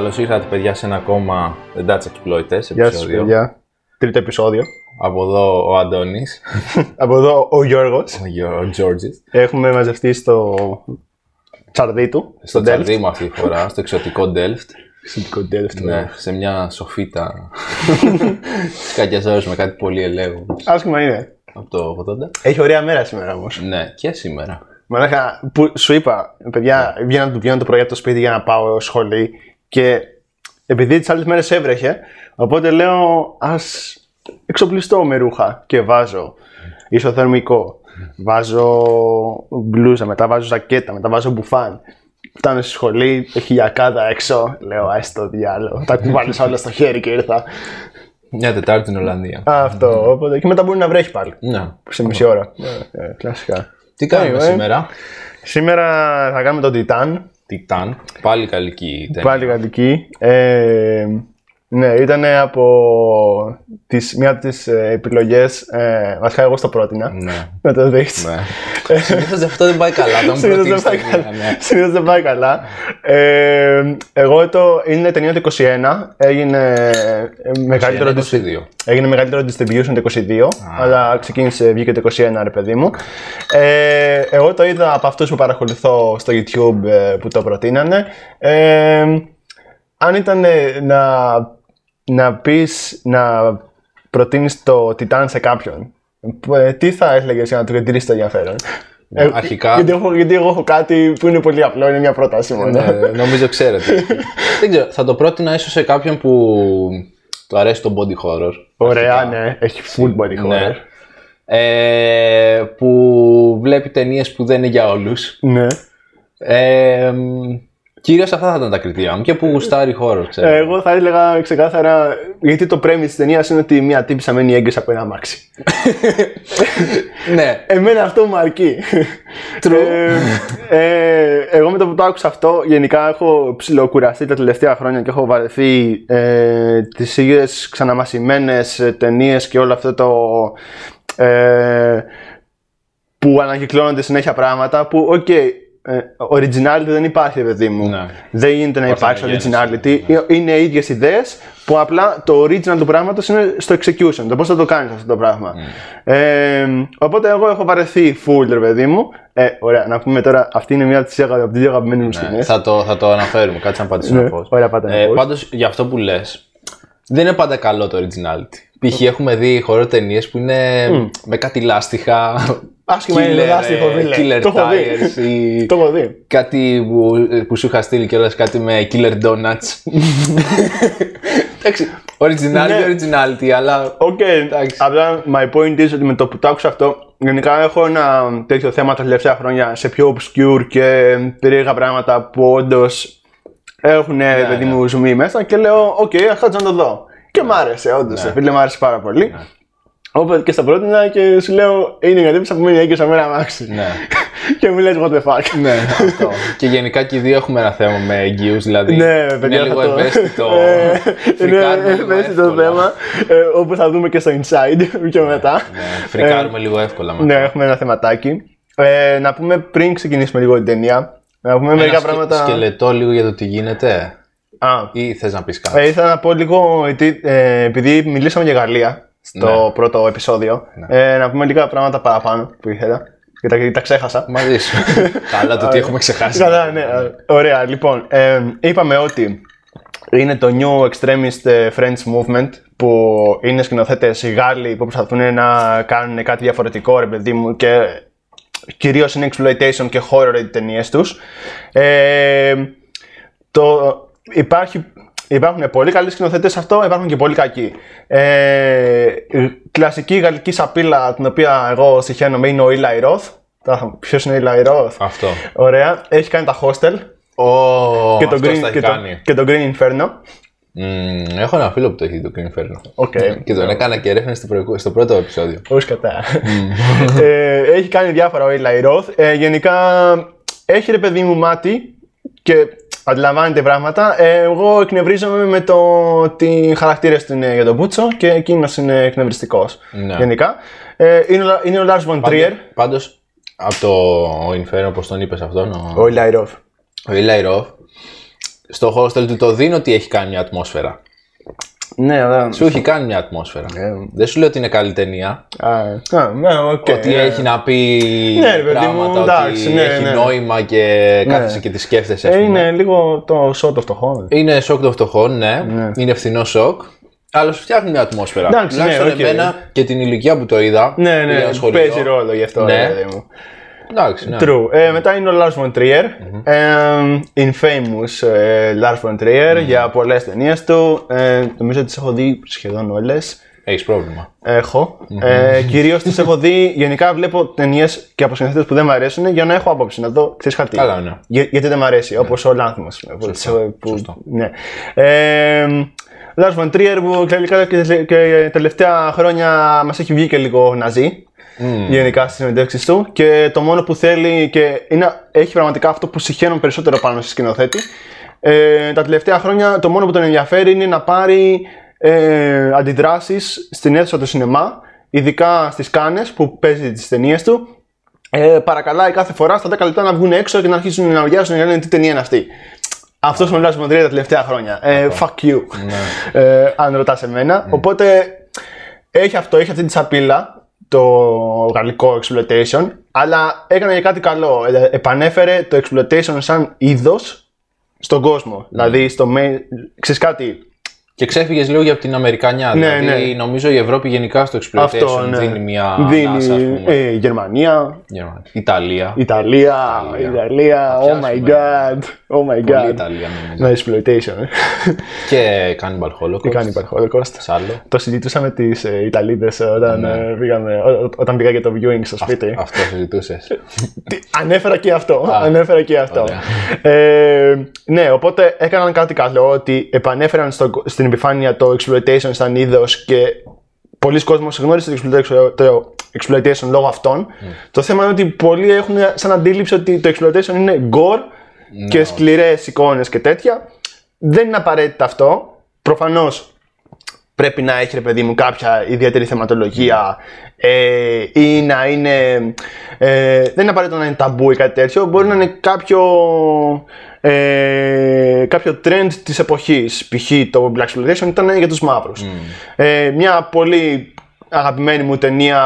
Καλώς ήρθατε, παιδιά, σε ένα ακόμα The Dutch Exploiters Γεια σας επεισόδιο. παιδιά. Τρίτο επεισόδιο. Από εδώ ο Αντώνης, Από εδώ ο Γιώργος. ο Τζόρτζης. Έχουμε μαζευτεί στο τσαρδί του. Στο Delft. τσαρδί μου αυτή τη φορά, στο εξωτικό Delft. Εξωτικό Delft. Ναι, σε μια σοφίτα της Κακιαζόρη με κάτι πολύ ελέγχο Άσχημα είναι. από το 80. Έχει ωραία μέρα σήμερα όμως. Ναι, και σήμερα. Μαλάκα, που σου είπα, παιδιά, βγαίνα, βγαίνω το πρωί από το σπίτι για να πάω σχολή και επειδή τις άλλες μέρες έβρεχε, οπότε λέω ας εξοπλιστώ με ρούχα και βάζω ισοθερμικό, βάζω μπλούζα, μετά βάζω ζακέτα, μετά βάζω μπουφάν. Φτάνω στη σχολή, έχει γιακάδα έξω, λέω ας το διάλογο, τα κουβάλισα όλα στο χέρι και ήρθα. Μια Τετάρτη στην Ολλανδία. Αυτό, οπότε και μετά μπορεί να βρέχει πάλι, Ναι. σε μισή ώρα. Ε, ε, κλασικά. Τι κάνουμε Anyway. σήμερα; Σήμερα θα κάνουμε τον Titan, Τιτάν. Πάλι γαλλική ταινία. Πάλι γαλλική. Ε, ναι, ήταν από τις, μία από τις ε, επιλογές, ε, βασικά εγώ στο πρότεινα, Ναι. να το δεις. ναι. Συνήθως αυτό δεν πάει καλά. Το μου Συνήθως δεν προτείνεις πάει ταινία, καλά. ναι. Συνήθως δεν πάει καλά. Ε, εγώ το, είναι ταινία το 21, έγινε ε, μεγαλύτερο, Είναι dis- 22. έγινε μεγαλύτερο distribution το 22, αλλά ξεκίνησε, βγήκε το 21 ρε παιδί μου. Ε, εγώ το είδα από αυτούς που παρακολουθώ στο YouTube ε, που το προτείνανε. Ε, αν ήταν ε, να, να πεις να προτείνεις το Titan σε κάποιον, ε, τι θα έλεγες για να του κεντρήσεις το ενδιαφέρον; Ε, αρχικά- γιατί, έχω, γιατί εγώ έχω κάτι που είναι πολύ απλό, είναι μια πρόταση μόνο. Ναι, νομίζω ξέρετε. δεν ξέρω, θα το πρότεινα ίσως σε κάποιον που του αρέσει το body horror. Ωραία, αρχικά. ναι, έχει full body horror. Ναι. Ε, που βλέπει ταινίες που δεν είναι για όλους. Ναι. Ε, Κυρίω αυτά θα ήταν τα κριτήρια μου και που γουστάρει horror, ξέρω. Ε, Εγώ θα έλεγα ξεκάθαρα, γιατί το premise της ταινίας είναι ότι μια τύπησα μένει έγκυος από ένα αμάξι. ναι, Εμένα αυτό μου αρκεί. True. Ε, ε, εγώ με το που το άκουσα αυτό, γενικά έχω ψιλοκουραστεί τα τελευταία χρόνια και έχω βαρεθεί ε, τις ίδιες ξαναμασημένες ταινίες και όλο αυτό το... Ε, που ανακυκλώνονται συνέχεια πράγματα που, οκ, ε, originality δεν υπάρχει, παιδί μου. Ναι. Δεν γίνεται να υπάρξει αναγέννηση, originality. Είναι οι ίδιες ιδέες που απλά το original του πράγματος είναι στο execution. Το πώς θα το κάνεις αυτό το πράγμα. Ε, οπότε εγώ έχω βαρεθεί full, ρε παιδί μου. Ε, ωραία, να πούμε τώρα, αυτή είναι μια από τις αγα- από τις δύο αγαπημένες μου ναι, σκηνές. θα, το, θα το αναφέρουμε. Κάτσε να απαντήσω Ναι, να πω. ωραία, πάτα να Ε, πεις. Πάντως για αυτό που λες, δεν είναι πάντα καλό το originality. Π.χ. έχουμε δει horror ταινίες που είναι με κάτι λάστιχα. Άσχημα είναι το killer, λάστιχο, ε, φίλε. Killer Το έχω δει. tires ή Το έχω δει. κάτι που, που σου είχα στείλει κιόλας κάτι με killer donuts. Εντάξει, originality, Ναι. originality, αλλά Οκ, απλά my point is ότι με το που το άκουσα αυτό, γενικά έχω ένα τέτοιο θέμα τα τελευταία χρόνια σε πιο obscure και περίεργα πράγματα που όντως έχουν ναι, παιδί μου ζουμί μέσα και λέω, οκ, ας κάτσω να το δω. Και μ' άρεσε, όντως. Φίλε, μ' άρεσε πάρα πολύ. Οπότε και στα πρότεινα και σου λέω, είναι γιατί που μένει έγκυο με ένα αμάξι. ναι. και μου λες, what the fuck. ναι, αυτό. και γενικά και οι δύο έχουμε ένα θέμα με εγκύους, δηλαδή Ναι, παιδιά, είναι λίγο θα το- ευαίσθητο. Ε, Φρικάρουμε Είναι λίγο ευαίσθητο εύκολα. θέμα, ε, όπως θα δούμε και στο Inside πιο μετά. Ναι, φρικάρουμε λίγο εύκολα με Ναι, έχουμε ένα θεματάκι. Ε, να πούμε πριν ξεκινήσουμε λίγο την ταινία, να πούμε μερικά Ένα σκε- πράγματα. σκελετό λίγο για το τι γίνεται Α, ή θες να πεις κάτι. ε, ήθελα να πω λίγο, γιατί, ε, επειδή μιλήσαμε για Γαλλία στο Ναι. πρώτο επεισόδιο, ε, να πούμε λίγα πράγματα παραπάνω που ήθελα. Και τα, τα ξέχασα. Μαζί σου. Καλά το τι έχουμε ξεχάσει. Καλά, ναι. ε, Ωραία, λοιπόν. ε, είπαμε ότι είναι το New Extremist ε, French Movement που είναι σκηνοθέτες Γάλλοι που προσπαθούν να κάνουν κάτι διαφορετικό, ρε παιδί μου, και κυρίως είναι exploitation και horror οι ταινίες τους. Ε, το, υπάρχει, υπάρχουν πολύ καλοί σκηνοθέτες σε αυτό, υπάρχουν και πολύ κακοί. Ε, η κλασική γαλλική σαπίλα την οποία εγώ σιχαίνομαι είναι ο Eli Roth. Ποιος είναι ο Eli Roth? Αυτό. Ωραία. Έχει κάνει τα Hostel Ω, και, το αυτός Green, τα έχει και, το, κάνει. και το Green Inferno. Μμμ, έχω ένα φίλο που το έχει το Green Inferno. Οκ. Και τον έκανα και reference στο, προηγου- στο πρώτο επεισόδιο. Όχι κατά. ε, έχει κάνει διάφορα ο Eli Roth. Ε, γενικά έχει ρε παιδί μου μάτι και αντιλαμβάνεται πράγματα. Ε, εγώ εκνευρίζομαι με το ότι χαρακτήρες του είναι για τον Μπούτσο και εκείνος είναι εκνευριστικός. Ναι. Γενικά. Ε, είναι, ο- είναι ο Lars von Trier. Πάντως, από το Inferno, όπως τον είπες αυτόν, ο, Ο Eli Roth. ο Eli Roth, στο hostel του το δίνω ότι έχει κάνει μια ατμόσφαιρα. Ναι, αλλά. Σου έχει κάνει μια ατμόσφαιρα. Ε. Δεν σου λέω ότι είναι καλή ταινία. Α, α, ναι, οκ. ότι ναι. έχει να πει Ναι, ρε παιδί μου, πράγματα, εντάξει, ότι ναι, έχει ναι. νόημα και κάθεσαι και τη σκέφτεσαι. ας Ε, πούμε. είναι λίγο το σοκ των φτωχών. Είναι σοκ των φτωχών, ναι. Είναι φθηνό σοκ. Αλλά σου φτιάχνει μια ατμόσφαιρα. Εντάξει, ναι, Τουλάχιστον οκ. εμένα και την ηλικία που το είδα. Ναι, πήγα ναι, σχολείο. παίζει ρόλο γι' αυτό. Ναι. ρε παιδί μου. Εντάξει, ναι. True. Ε, μετά είναι ο Lars von Trier. Ε, infamous ε, Lars von Trier για πολλές ταινίες του. Ε, νομίζω ότι τις έχω δει σχεδόν όλες. Έχεις πρόβλημα. Έχω. Ε, Κυρίως τις έχω δει. Γενικά βλέπω ταινίες και από σκηνοθέτε που δεν μου αρέσουν για να έχω άποψη. Να δω, ξέρεις κάτι. Καλά, ναι. Για- γιατί δεν μου αρέσει. Όπως ο Λάνθιμος. σωστό. Ναι. Ε, Lars von Trier που τελικά και, και τελευταία χρόνια μας έχει βγει και λίγο ναζί. Γενικά στις συνεντεύξεις του και το μόνο που θέλει και είναι, έχει πραγματικά αυτό που συχαίνουν περισσότερο πάνω στη σκηνοθέτη. Ε, τα τελευταία χρόνια το μόνο που τον ενδιαφέρει είναι να πάρει ε, αντιδράσεις στην αίθουσα του σινεμά, ειδικά στις κάνες που παίζει τις ταινίες του. Ε, παρακαλάει κάθε φορά στα 10 λεπτά να βγουν έξω και να αρχίσουν να βιάζουν να λένε τι ταινία είναι αυτή. Αυτός με μιλάει τα τελευταία χρόνια. Ε, fuck you. Ε, αν ρωτάς εμένα. Οπότε έχει αυτό, έχει αυτή τη σαπίλα το γαλλικό exploitation, αλλά έκανε και κάτι καλό. Ε, επανέφερε το exploitation σαν είδος στον κόσμο. Δηλαδή, στο main... ξέρεις κάτι, Και ξέφυγες λίγο για από την Αμερικανιά. Ναι, δηλαδή, ναι. νομίζω η Ευρώπη γενικά στο exploitation αυτό ναι. δίνει μια Δίνει, ανάσα, ας πούμε. ε, Γερμανία, Γερμανία. Ιταλία. Ιταλία, Ιταλία, oh my πιάσουμε. god, oh my Πολύ god. Ιταλία νομίζω. Ναι, exploitation. Και Cannibal Holocaust. Τι κάνει υπάρχει Holocaust. Σ' άλλο. Το συζητούσαμε τις ε, Ιταλίδες όταν, Ναι. ε, πήγαμε, ό- ό- όταν πήγα για το viewing στο σπίτι. Αυτό συζητούσες. Τι- Ανέφερα και αυτό. ανέφερα και αυτό. ωραία. Ε, ναι, οπότε έκαναν κάτι καλό ότι επανέφεραν στο, στην επιφάνεια το exploitation σαν είδος και πολλοί κόσμος γνώρισε το exploitation, το exploitation λόγω αυτών. Το θέμα είναι ότι πολλοί έχουν σαν αντίληψη ότι το exploitation είναι gore και σκληρές εικόνες και τέτοια. Δεν είναι απαραίτητα αυτό. Προφανώς πρέπει να έχει ρε παιδί μου κάποια ιδιαίτερη θεματολογία ε, ή να είναι ε, δεν είναι απαραίτητο να είναι ταμπού ή κάτι τέτοιο. Μπορεί να είναι κάποιο ε, κάποιο trend της εποχής. Π.χ. το Black Exploitation ήταν για τους μαύρους. Ε, μια πολύ αγαπημένη μου ταινία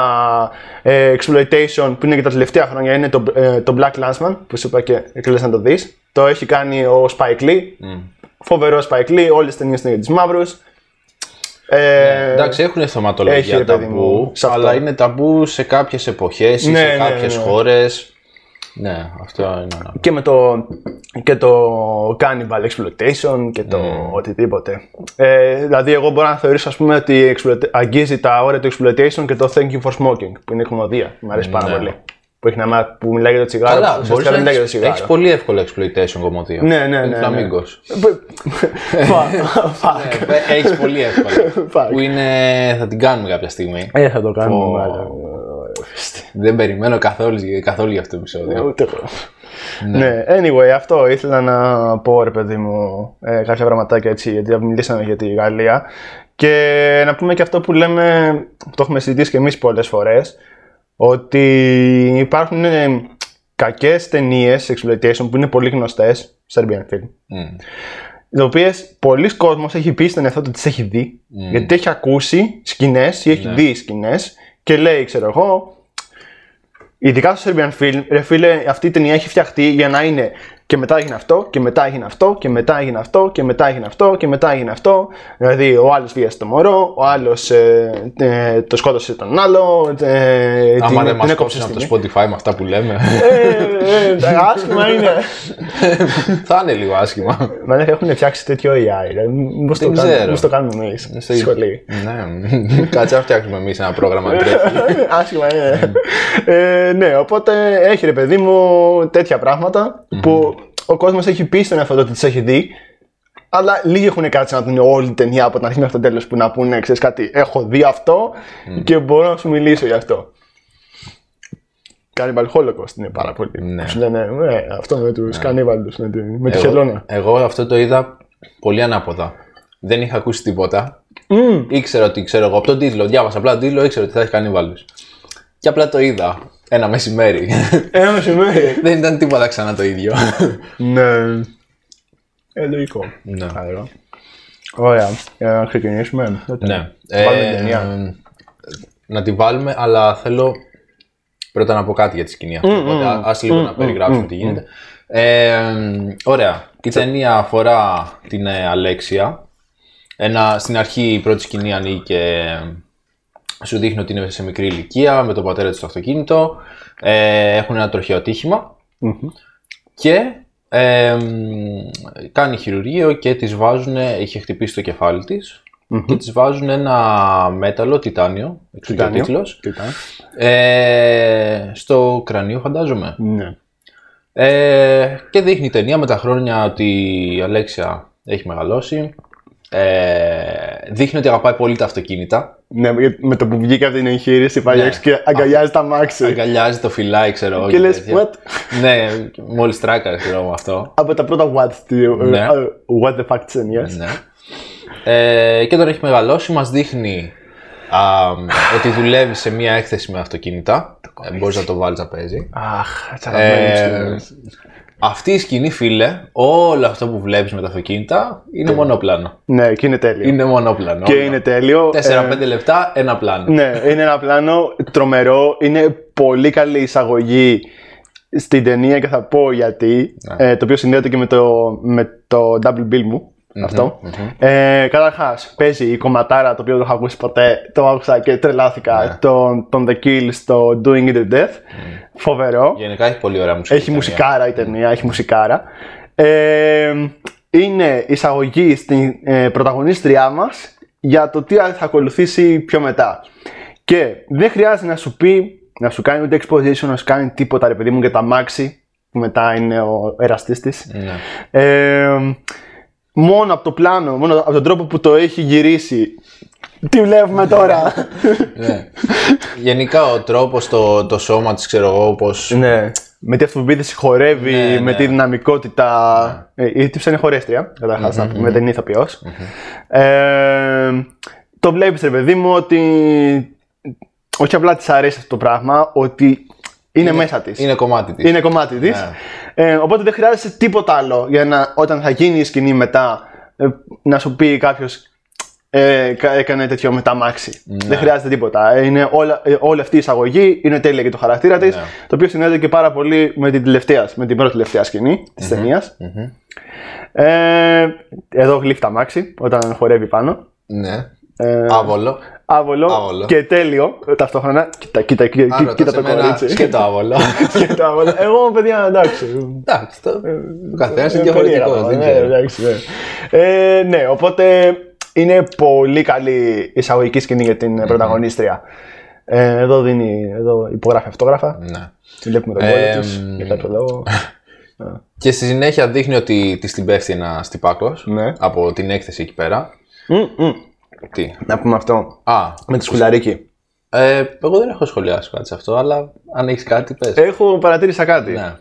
ε, Exploitation που είναι και τα τελευταία χρόνια είναι το, ε, το Black Landsman που σου είπα και εκλέσεις να το δεις. Το έχει κάνει ο Spike Lee. Φοβερό Spike Lee. Όλες τις ταινίες είναι για τους μαύρους ε, Εντάξει, έχουν έχει, θεματολογία ρε παιδί μου, ταμπού, σε αυτό. αλλά είναι ταμπού σε κάποιες εποχές ή Ναι, σε ναι, κάποιες ναι. χώρες. Ναι, αυτό είναι ένα. και με το, και το Cannibal Exploitation και το οτιδήποτε. Ε, δηλαδή, εγώ μπορώ να θεωρήσω ας πούμε, ότι exploit- αγγίζει τα όρια του Exploitation και το Thank you for smoking, που είναι η κομμωδία. Μου αρέσει πάρα Ναι. πολύ. Που, έχει να, μα- που μιλάει για το τσιγάρο. Καλά, που μπορείς ουσιαστικά να δεν μιλάει για το έχεις τσιγάρο. πολύ εύκολο exploitation κομμωτία. Ναι, ναι, ναι, ναι. Φλαμίγκος. Fuck. Έχεις πολύ εύκολο. Fuck. που είναι. θα την κάνουμε κάποια στιγμή. Ε, θα το κάνουμε. Πω. μάλλον. Δεν περιμένω καθόλου, καθόλου για αυτό το επεισόδιο. Ούτε εγώ. Ναι, anyway, αυτό ήθελα να πω ρε παιδί μου ε, κάποια πραγματάκια έτσι, γιατί μιλήσαμε για τη Γαλλία. Και να πούμε και αυτό που λέμε, το έχουμε συζητήσει και εμείς πολλές φορές, ότι υπάρχουν ε, κακές ταινίες exploitation που είναι πολύ γνωστές, Serbian film, Μμ. οι οποίες πολλοί κόσμος έχει πει στον εαυτό του ότι τις έχει δει, γιατί έχει ακούσει σκηνές ή έχει δει σκηνές και λέει, ξέρω εγώ, Ειδικά στο Serbian Film, ρε φίλε, αυτή η ταινία έχει φτιαχτεί για να είναι και μετά έγινε αυτό, και μετά έγινε αυτό, και μετά έγινε αυτό, και μετά έγινε αυτό, και μετά έγινε αυτό. Δηλαδή, ο άλλος βίασε το μωρό, ο άλλος ε, το σκότωσε τον άλλο. Ε, Άμα δεν μας έκοψε κόψουν από στη το Spotify με αυτά που λέμε. Ε, ε, άσχημα είναι. θα είναι λίγο άσχημα. Μα έχουν φτιάξει τέτοιο AI. ρε. Μήπως το Δεν κάνουμε- ξέρω. μήπως το κάνουμε εμείς στη σχολή. Ναι, κάτσε να φτιάξουμε εμείς ένα πρόγραμμα να τρέχει. Άσχημα είναι. ε, ναι, οπότε έχει ρε παιδί μου τέτοια πράγματα που ο κόσμος έχει πει στον εαυτό του ότι τις έχει δει. Αλλά λίγοι έχουν κάτσει να δουν όλη την ταινία από την αρχή μέχρι το τέλος που να πούνε, ξέρεις κάτι, έχω δει αυτό και μπορώ να σου μιλήσω γι' αυτό. Cannibal Holocaust είναι πάρα πολύ. Ναι. Που Σου λένε, ε, αυτό με τους κανίβαλους, με τη, με τη Εγώ- χελώνα. Εγώ αυτό το είδα πολύ ανάποδα. Δεν είχα ακούσει τίποτα. Μμμ. Ήξερα ότι ξέρω εγώ από τον τίτλο. Διάβασα απλά τον τίτλο, ήξερα ότι θα έχει κάνει βάλους. Και απλά το είδα. Ένα μεσημέρι. Ένα μεσημέρι. Δεν ήταν τίποτα ξανά το ίδιο. ναι. Ε, λογικό. Ναι. θα έλεγα. Ωραία. Ε, να ξεκινήσουμε. τότε. Ναι. Βάλουμε την Ε, ταινία. να τη βάλουμε, αλλά θέλω πρώτα να πω κάτι για τη σκηνή αυτή. Οπότε α- ας λίγο να περιγράψουμε τι γίνεται. Ε, ωραία. Η ταινία αφορά την ε, Αλέξια. Ένα, στην αρχή η πρώτη σκηνή ανοίγει και σου δείχνει ότι είναι σε μικρή ηλικία με τον πατέρα της στο αυτοκίνητο. Ε, έχουν ένα τροχαίο ατύχημα και ε, μ, κάνει χειρουργείο και της βάζουν, είχε χτυπήσει το κεφάλι της και της βάζουν ένα μέταλλο, τιτάνιο, εξού και ο Τιτάνιο. τίτλος, Τι ήταν. ε, στο κρανίο φαντάζομαι. Ναι. Ε, και δείχνει η ταινία με τα χρόνια ότι η Αλέξια έχει μεγαλώσει. Ε, δείχνει ότι αγαπάει πολύ τα αυτοκίνητα. Ναι, γιατί με το που βγήκε από την εγχείρηση πάει Ναι. έξω και αγκαλιάζει τα μάξι. Αγκαλιάζει το φυλάει, ξέρω εγώ. Και λες, τέτοια. what? ναι, μόλις τράκαρε, ξέρω εγώ με αυτό. Από τα πρώτα what, τι, Ναι. ε, what the fuck ταινίες. ναι. ε, και τώρα έχει μεγαλώσει, μας δείχνει α, ότι δουλεύει σε μια έκθεση με αυτοκίνητα. Ε, μπορείς να το βάλεις να παίζει. Αχ, τσαγαμένη Ε, σκηνή. Αυτή η σκηνή, φίλε, όλο αυτό που βλέπεις με τα αυτοκίνητα είναι μονοπλάνο. Ναι, και είναι τέλειο. Είναι μονοπλάνο. Και είναι τέλειο. 4-5 Ε, λεπτά, ένα πλάνο. Ναι, είναι ένα πλάνο τρομερό. Είναι πολύ καλή εισαγωγή στην ταινία και θα πω γιατί. Ναι. Ε, το οποίο συνδέεται και με το, με το double bill μου. Αυτο Ε, Καταρχάς, παίζει η κομματάρα το οποίο δεν το έχω ακούσει ποτέ. Το άκουσα και τρελάθηκα. Ναι. Τον, τον The Kill στο Doing It to Death. Φοβερό. Γενικά έχει πολύ ωραία μουσική. Έχει ταινία. μουσικάρα η ταινία, έχει μουσικάρα. Ε, είναι εισαγωγή στην ε, πρωταγωνίστριά μας για το τι θα ακολουθήσει πιο μετά. Και δεν χρειάζεται να σου πει, να σου κάνει ούτε exposition, να σου κάνει τίποτα ρε παιδί μου για τα μάξι που μετά είναι ο εραστής της. Ναι. Ε, μόνο από το πλάνο, μόνο από τον τρόπο που το έχει γυρίσει. Τι βλέπουμε τώρα; ναι. Γενικά ο τρόπος, το, το σώμα της, ξέρω εγώ, πώ. Ναι. Με τι αυτοπεποίθηση χορεύει, Ναι, με ναι. τη δυναμικότητα. Ε, η τύψη είναι χορέστρια, καταρχάς, να πούμε, δεν είναι ηθοποιός. Ε, το βλέπεις ρε παιδί μου ότι όχι απλά της αρέσει αυτό το πράγμα, ότι είναι, μέσα της. Είναι κομμάτι της. Είναι κομμάτι της. Ναι. Ε, οπότε δεν χρειάζεται τίποτα άλλο για να, όταν θα γίνει η σκηνή μετά ε, να σου πει κάποιος ε, κα- έκανε τέτοιο μεταμάξι. Δεν χρειάζεται τίποτα. Ε, Είναι όλα, ε, όλη αυτή η εισαγωγή είναι τέλεια για το χαρακτήρα της, Ναι. το οποίο συνδέεται και πάρα πολύ με την, τελευταία, με την πρώτη τελευταία σκηνή της ταινίας. Ε, εδώ γλύφει τα μάξι όταν χορεύει πάνω. Ναι. Ε, Άβολο. άβολο, Άβολο. και τέλειο ταυτόχρονα. Κοίτα, κοίτα, κοίτα, Αν κοίτα ρωτάς το εμένα, κορίτσι. σκέτο άβολο. Σκέτο άβολο. Εγώ, παιδιά, εντάξει. Εντάξει, το ο καθένας είναι Ε, διαφορετικός. περίεργο, Δεν ναι, ξέρω. εντάξει, ναι. Ε, ναι, οπότε είναι πολύ καλή εισαγωγική σκηνή για την πρωταγωνίστρια. Ε, εδώ δίνει, εδώ υπογράφει αυτόγραφα. Ναι. Βλέπουμε τον Ε, κόλλο της, μ. για κάποιο λόγο. Και στη συνέχεια δείχνει ότι της την πέφτει ένας τυπάκος Ναι. από την έκθεση εκεί πέρα. Μμ, μμ. Τι; Να πούμε αυτό. Α, Με τη σκουλαρίκη. ε, εγώ δεν έχω σχολιάσει κάτι σε αυτό, αλλά αν έχεις κάτι, πες. Έχω παρατήρησα κάτι. Ναι.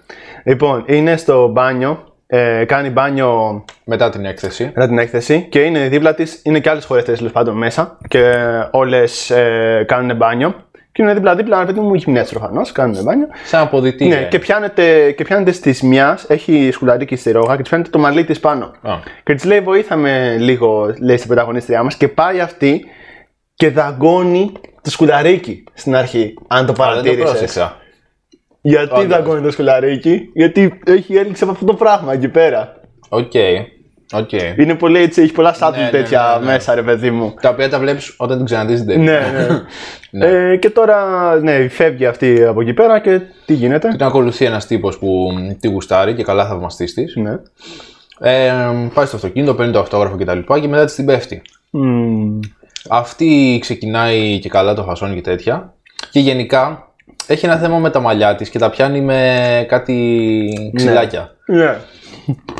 Λοιπόν, είναι στο μπάνιο, ε, κάνει μπάνιο Μετά την έκθεση. μετά την έκθεση και είναι δίπλα της, είναι και άλλες χωρέστρε τέλος πάντων μέσα και όλες ε, κάνουν μπάνιο. Και είναι δίπλα-δίπλα, ρε παιδί μου γυμνές προφανώς, κάνουν μπάνιο. Σαν αποδυτήρια. Ναι, και πιάνεται, και πιάνεται στη μιας, έχει σκουλαρίκι στη ρόγα και της πιάνεται το μαλλί της πάνω. Α. Και της λέει: Βοήθα με λίγο, λέει στην πρωταγωνίστριά μας, και πάει αυτή και δαγκώνει το σκουλαρίκι στην αρχή. Αν το Α, δεν το παρατήρησες. πρόσεξα. Γιατί Όντως. δαγκώνει το σκουλαρίκι, Γιατί έχει έλξη από αυτό το πράγμα εκεί πέρα. Οκ. Οκ. Είναι πολύ έτσι, έχει πολλά subtle Ναι, ναι, τέτοια ναι, ναι. μέσα, ρε παιδί μου. Τα οποία τα βλέπεις όταν την ξαναδείς την ταινία. ναι, ναι. Ε, και τώρα ναι, φεύγει αυτή από εκεί πέρα και τι γίνεται; Την ακολουθεί ένας τύπος που μ, τη γουστάρει και καλά θαυμαστής της. Ναι. Ε, πάει στο αυτοκίνητο, παίρνει το αυτόγραφο κτλ. Και, και μετά της την πέφτει. Μμμ. Αυτή ξεκινάει και καλά τον φασώνει και τέτοια. Και γενικά έχει ένα θέμα με τα μαλλιά της και τα πιάνει με κάτι ξυλάκια. Ναι.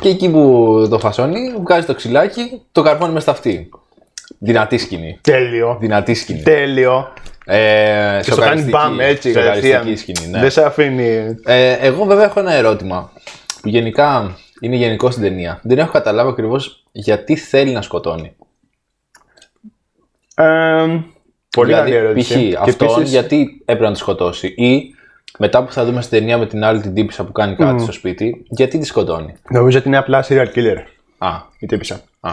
Και εκεί που το φασώνει, βγάζει το ξυλάκι, το καρφώνει μες στα αυτή. Δυνατή σκηνή. Τέλειο. Δυνατή σκηνή. Τέλειο. Ε, Και στο κάνει μπαμ έτσι, σοκαριστική κατευθείαν. σκηνή, ναι. Δεν σε αφήνει. Ε, εγώ βέβαια έχω ένα ερώτημα που γενικά είναι γενικό στην ταινία. Δεν έχω καταλάβει ακριβώς γιατί θέλει να σκοτώνει. Ε, πολύ καλή δηλαδή, ερώτηση. π.χ. αυτόν γιατί έπρεπε να τη σκοτώσει. Ή μετά που θα δούμε στην ταινία με την άλλη την τύπησα που κάνει κάτι στο σπίτι, γιατί τη σκοτώνει; Νομίζω ότι είναι απλά serial killer. Α, η τύπησα. α,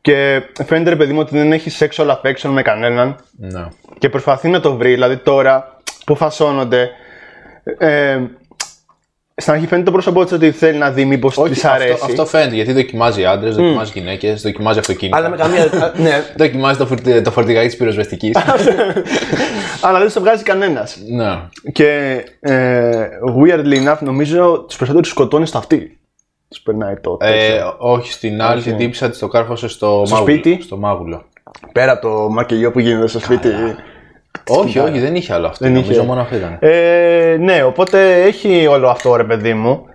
Και φαίνεται ρε παιδί μου ότι δεν έχει sexual affection με κανέναν ναι. και προσπαθεί να το βρει. Δηλαδή τώρα που φασώνονται. Ε, στην αρχή φαίνεται το πρόσωπό της ότι θέλει να δει μήπως της αρέσει. αυτό, αυτό φαίνεται γιατί δοκιμάζει άντρες, δοκιμάζει γυναίκες, δοκιμάζει αυτοκίνητα. Αλλά με καμία. ναι, Δοκιμάζει το, φορτι... το φορτηγάκι της πυροσβεστικής. αλλά δεν σε βγάζει κανένας. ναι. Και ε, weirdly enough, νομίζω τους περισσότερους σκοτώνει στο αυτή. Τους περνάει το. Ε, όχι, στην άλλη την τύπησα της το κάρφωσε στο, Στο μάγουλο, σπίτι; Στο μάγουλο. Πέρα από το μακελιό που γίνεται στο σπίτι. Όχι, όχι, δεν είχε άλλο αυτό. Δεν Νομίζω είχε. μόνο αυτό ήταν. Ε, ναι, οπότε έχει όλο αυτό ρε παιδί μου.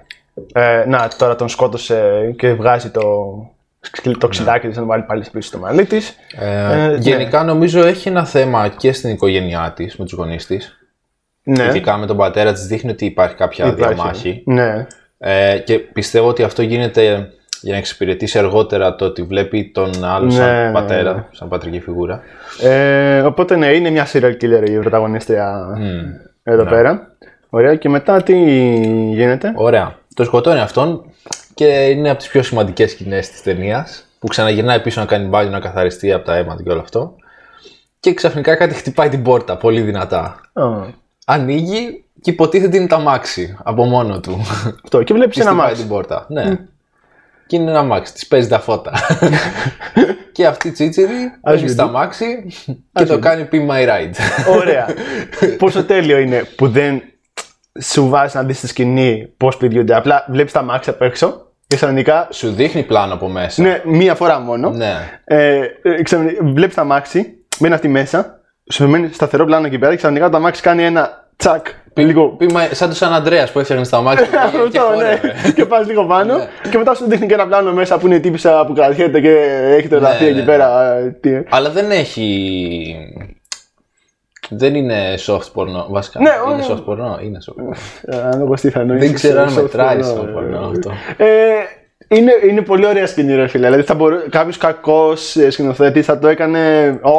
Ε, να, τώρα τον σκότωσε και βγάζει το, το ξυλάκι της να το βάλει πάλι πίσω στο μαλλί της. Ε, ναι. γενικά νομίζω έχει ένα θέμα και στην οικογένειά της, με τους γονείς της. Ναι, Ειδικά με τον πατέρα της δείχνει ότι υπάρχει κάποια υπάρχει. διαμάχη. Ναι, Ε, και πιστεύω ότι αυτό γίνεται για να εξυπηρετήσει αργότερα το ότι βλέπει τον άλλο σαν Ναι, ναι, πατέρα, ναι. σαν πατρική φιγούρα. Ε, οπότε ναι, είναι μια serial killer η πρωταγωνίστρια εδώ πέρα. Ωραία, και μετά τι γίνεται; Ωραία. Το σκοτώνει αυτόν και είναι από τις πιο σημαντικές σκηνές της ταινίας. Που ξαναγυρνάει πίσω να κάνει μπάνιο, να καθαριστεί από τα αίματα και όλο αυτό. Και ξαφνικά κάτι χτυπάει την πόρτα πολύ δυνατά. Α, Ανοίγει και υποτίθεται είναι τα μάξι από μόνο του. αυτό. Και βλέπεις Και ένα χτυπάει μάξι. την πόρτα. Ναι. Και είναι ένα μάξι, της παίζεις τα φώτα. και αυτή η τσίτσιδη παίζει you στα do. μάξι και το κάνει Be My Ride. Ωραία. Πόσο τέλειο είναι που δεν σου βάζει να δεις στη σκηνή πώς πηδιούνται. Απλά βλέπεις τα μάξια απ' έξω και ξαφνικά. Σου δείχνει πλάνο από μέσα. Ναι, μία φορά μόνο. Ναι. Ε, βλέπεις τα μάξι, μένει αυτή μέσα, σου μένει σταθερό πλάνο εκεί πέρα και ξαφνικά το αμάξι κάνει ένα τσακ. Λίγο. Be my- Σαν του Σαν Αντρέα που έφτιαχνε στα μάξια. και Αυτό, ναι. χόρευε. και πας λίγο πάνω και μετά σου δείχνει και ένα πλάνο μέσα που είναι η τύπησα που κρατιέται και έχει τρελαθεί Ναι, εκεί ναι, πέρα. ε, τι- Αλλά δεν έχει. Δεν είναι soft porno. Βασικά. Ναι, είναι όχι. soft porno. Είναι soft porno. Ε, Αν όπως τι θα εννοήσεις, Δεν ξέρω αν soft μετράει porno, soft ε, porno αυτό. Ε, είναι, είναι πολύ ωραία σκηνή, ρε φίλε. Δηλαδή, θα μπορού, κάποιος κακός σκηνοθέτης θα το έκανε. Ω,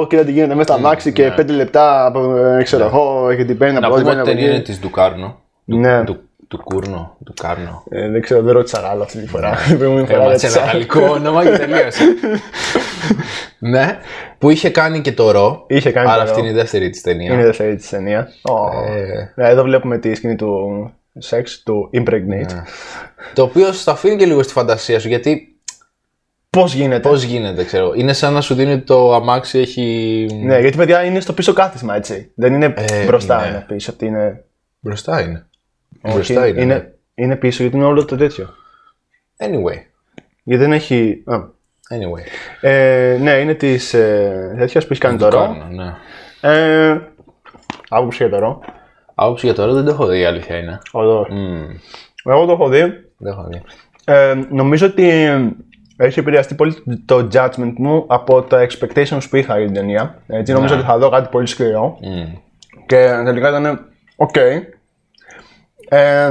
ω, κοίτα τι γίνεται μέσα στα μάξι και πέντε λεπτά από. ε, ξέρω εγώ, και την παίρνει Να από εδώ, πούμε την ότι η παίρνει ταινία από είναι εκεί. της Ντουκάρνο. Ναι. Του, του Κούρνο. Του Κάρνο. Ε, δεν ξέρω, δεν ρώτησα άλλο αυτή τη φορά. Την προηγούμενη φορά Έμαθα ρώτησα. ένα γαλλικό όνομα και τελείωσε. ναι. Που είχε κάνει και το ρο. Είχε κάνει Άρα το αυτή Ρο. είναι η δεύτερη της ταινία. Είναι η δεύτερη της ταινία. Ε, Ε, Εδώ βλέπουμε τη σκηνή του σεξ, του impregnate. το οποίο στο αφήνει και λίγο στη φαντασία σου γιατί Πώς γίνεται; πώς γίνεται, ξέρω. Είναι σαν να σου δίνει ότι το αμάξι έχει. Ναι, γιατί παιδιά είναι στο πίσω κάθισμα, έτσι. Δεν είναι Ε, μπροστά, ναι. είναι πίσω. Ότι είναι... Μπροστά είναι. Όχι, Μπροστά είναι. ναι. είναι, είναι πίσω γιατί είναι όλο το τέτοιο. Anyway. Γιατί δεν έχει. Α. Anyway. Ε, ναι, είναι της ε, τέτοιας που έχει κάνει το Raw. Κάνω, ναι. Ε, άποψη για το Raw. Άποψη για τώρα δεν το έχω δει, η αλήθεια είναι. Εδώ. Μμμ, Εγώ το έχω δει. δεν έχω δει. Ε, νομίζω ότι έχει επηρεαστεί πολύ το judgment μου από τα expectations που είχα για την ταινία. Έτσι, νομίζω ότι θα δω κάτι πολύ σκληρό. Μμ. Και τελικά ήταν οκ. Ε,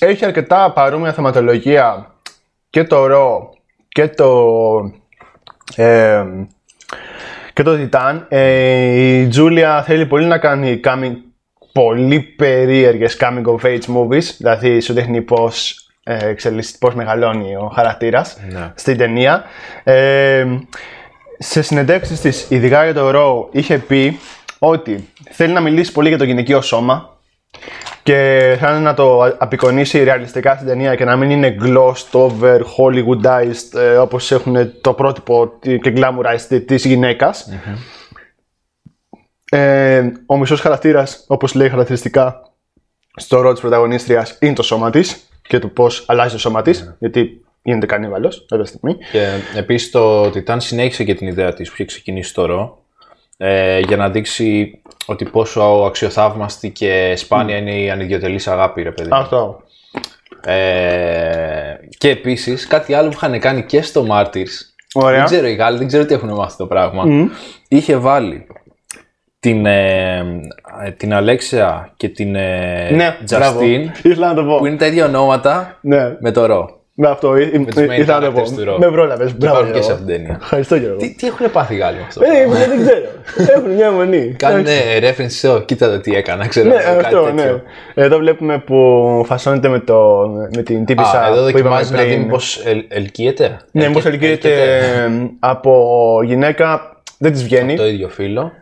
έχει αρκετά παρόμοια θεματολογία και το ρο και το ε, και το Titan. Ε, η Τζούλια θέλει πολύ να κάνει coming, πολύ περίεργες coming of age movies, δηλαδή σου δείχνει πώς, ε, εξελίσσεται- πώς μεγαλώνει ο χαρακτήρας Ναι. στην ταινία. Ε, σε συνεντεύξεις της, ειδικά για το Raw, είχε πει ότι θέλει να μιλήσει πολύ για το γυναικείο σώμα και θέλει να το απεικονίσει ρεαλιστικά στην ταινία και να μην είναι glossed over, Hollywoodized ε, όπως έχουν το πρότυπο τη- και glamourized της γυναικας Ε, ο μισός χαρακτήρας, όπως λέει χαρακτηριστικά στο ρόλο της πρωταγωνίστριας, είναι το σώμα της και το πώς αλλάζει το σώμα της, γιατί γίνεται κανίβαλος κάποια στιγμή. Και επίσης το Titan συνέχισε και την ιδέα της που είχε ξεκινήσει το ρο. Ε, για να δείξει ότι πόσο αξιοθαύμαστη και σπάνια είναι η ανιδιοτελής αγάπη, ρε παιδί. μου. Αυτό. Ε, και επίσης κάτι άλλο που είχαν κάνει και στο Martyrs. Ωραία. Δεν ξέρω οι Γάλλοι, δεν ξέρω τι έχουν μάθει το πράγμα. Είχε βάλει την, ε, ε, την Αλέξια και την ε, Ναι, μπράβο. Justine, Ήθελα να το πω. που είναι τα ίδια ονόματα Ναι. με το ρο. Με αυτό ή- ή- τους main ήθελα να το characters του πω. Raw. Με πρόλαβε. Και υπάρχουν και σε αυτήν την ταινία. Ευχαριστώ Γιώργο. Τι, τι έχουν πάθει οι Γάλλοι με αυτό. Ε, δεν ξέρω. Έχουν μια μονή. Κάνουν reference σε, «Ω, κοίτα το τι έκανα, ξέρω. Ναι, κάτι αυτό, τέτοιο. ναι. Εδώ βλέπουμε που φασώνεται με, το, με την τύπησα Α, εδώ που είπαμε δοκιμάζεις να δει πριν. μήπως ελ, ελκύεται. Ναι, μήπως Ελκύ- ελκύεται ε, από γυναίκα, δεν της βγαίνει. Το ίδιο φίλο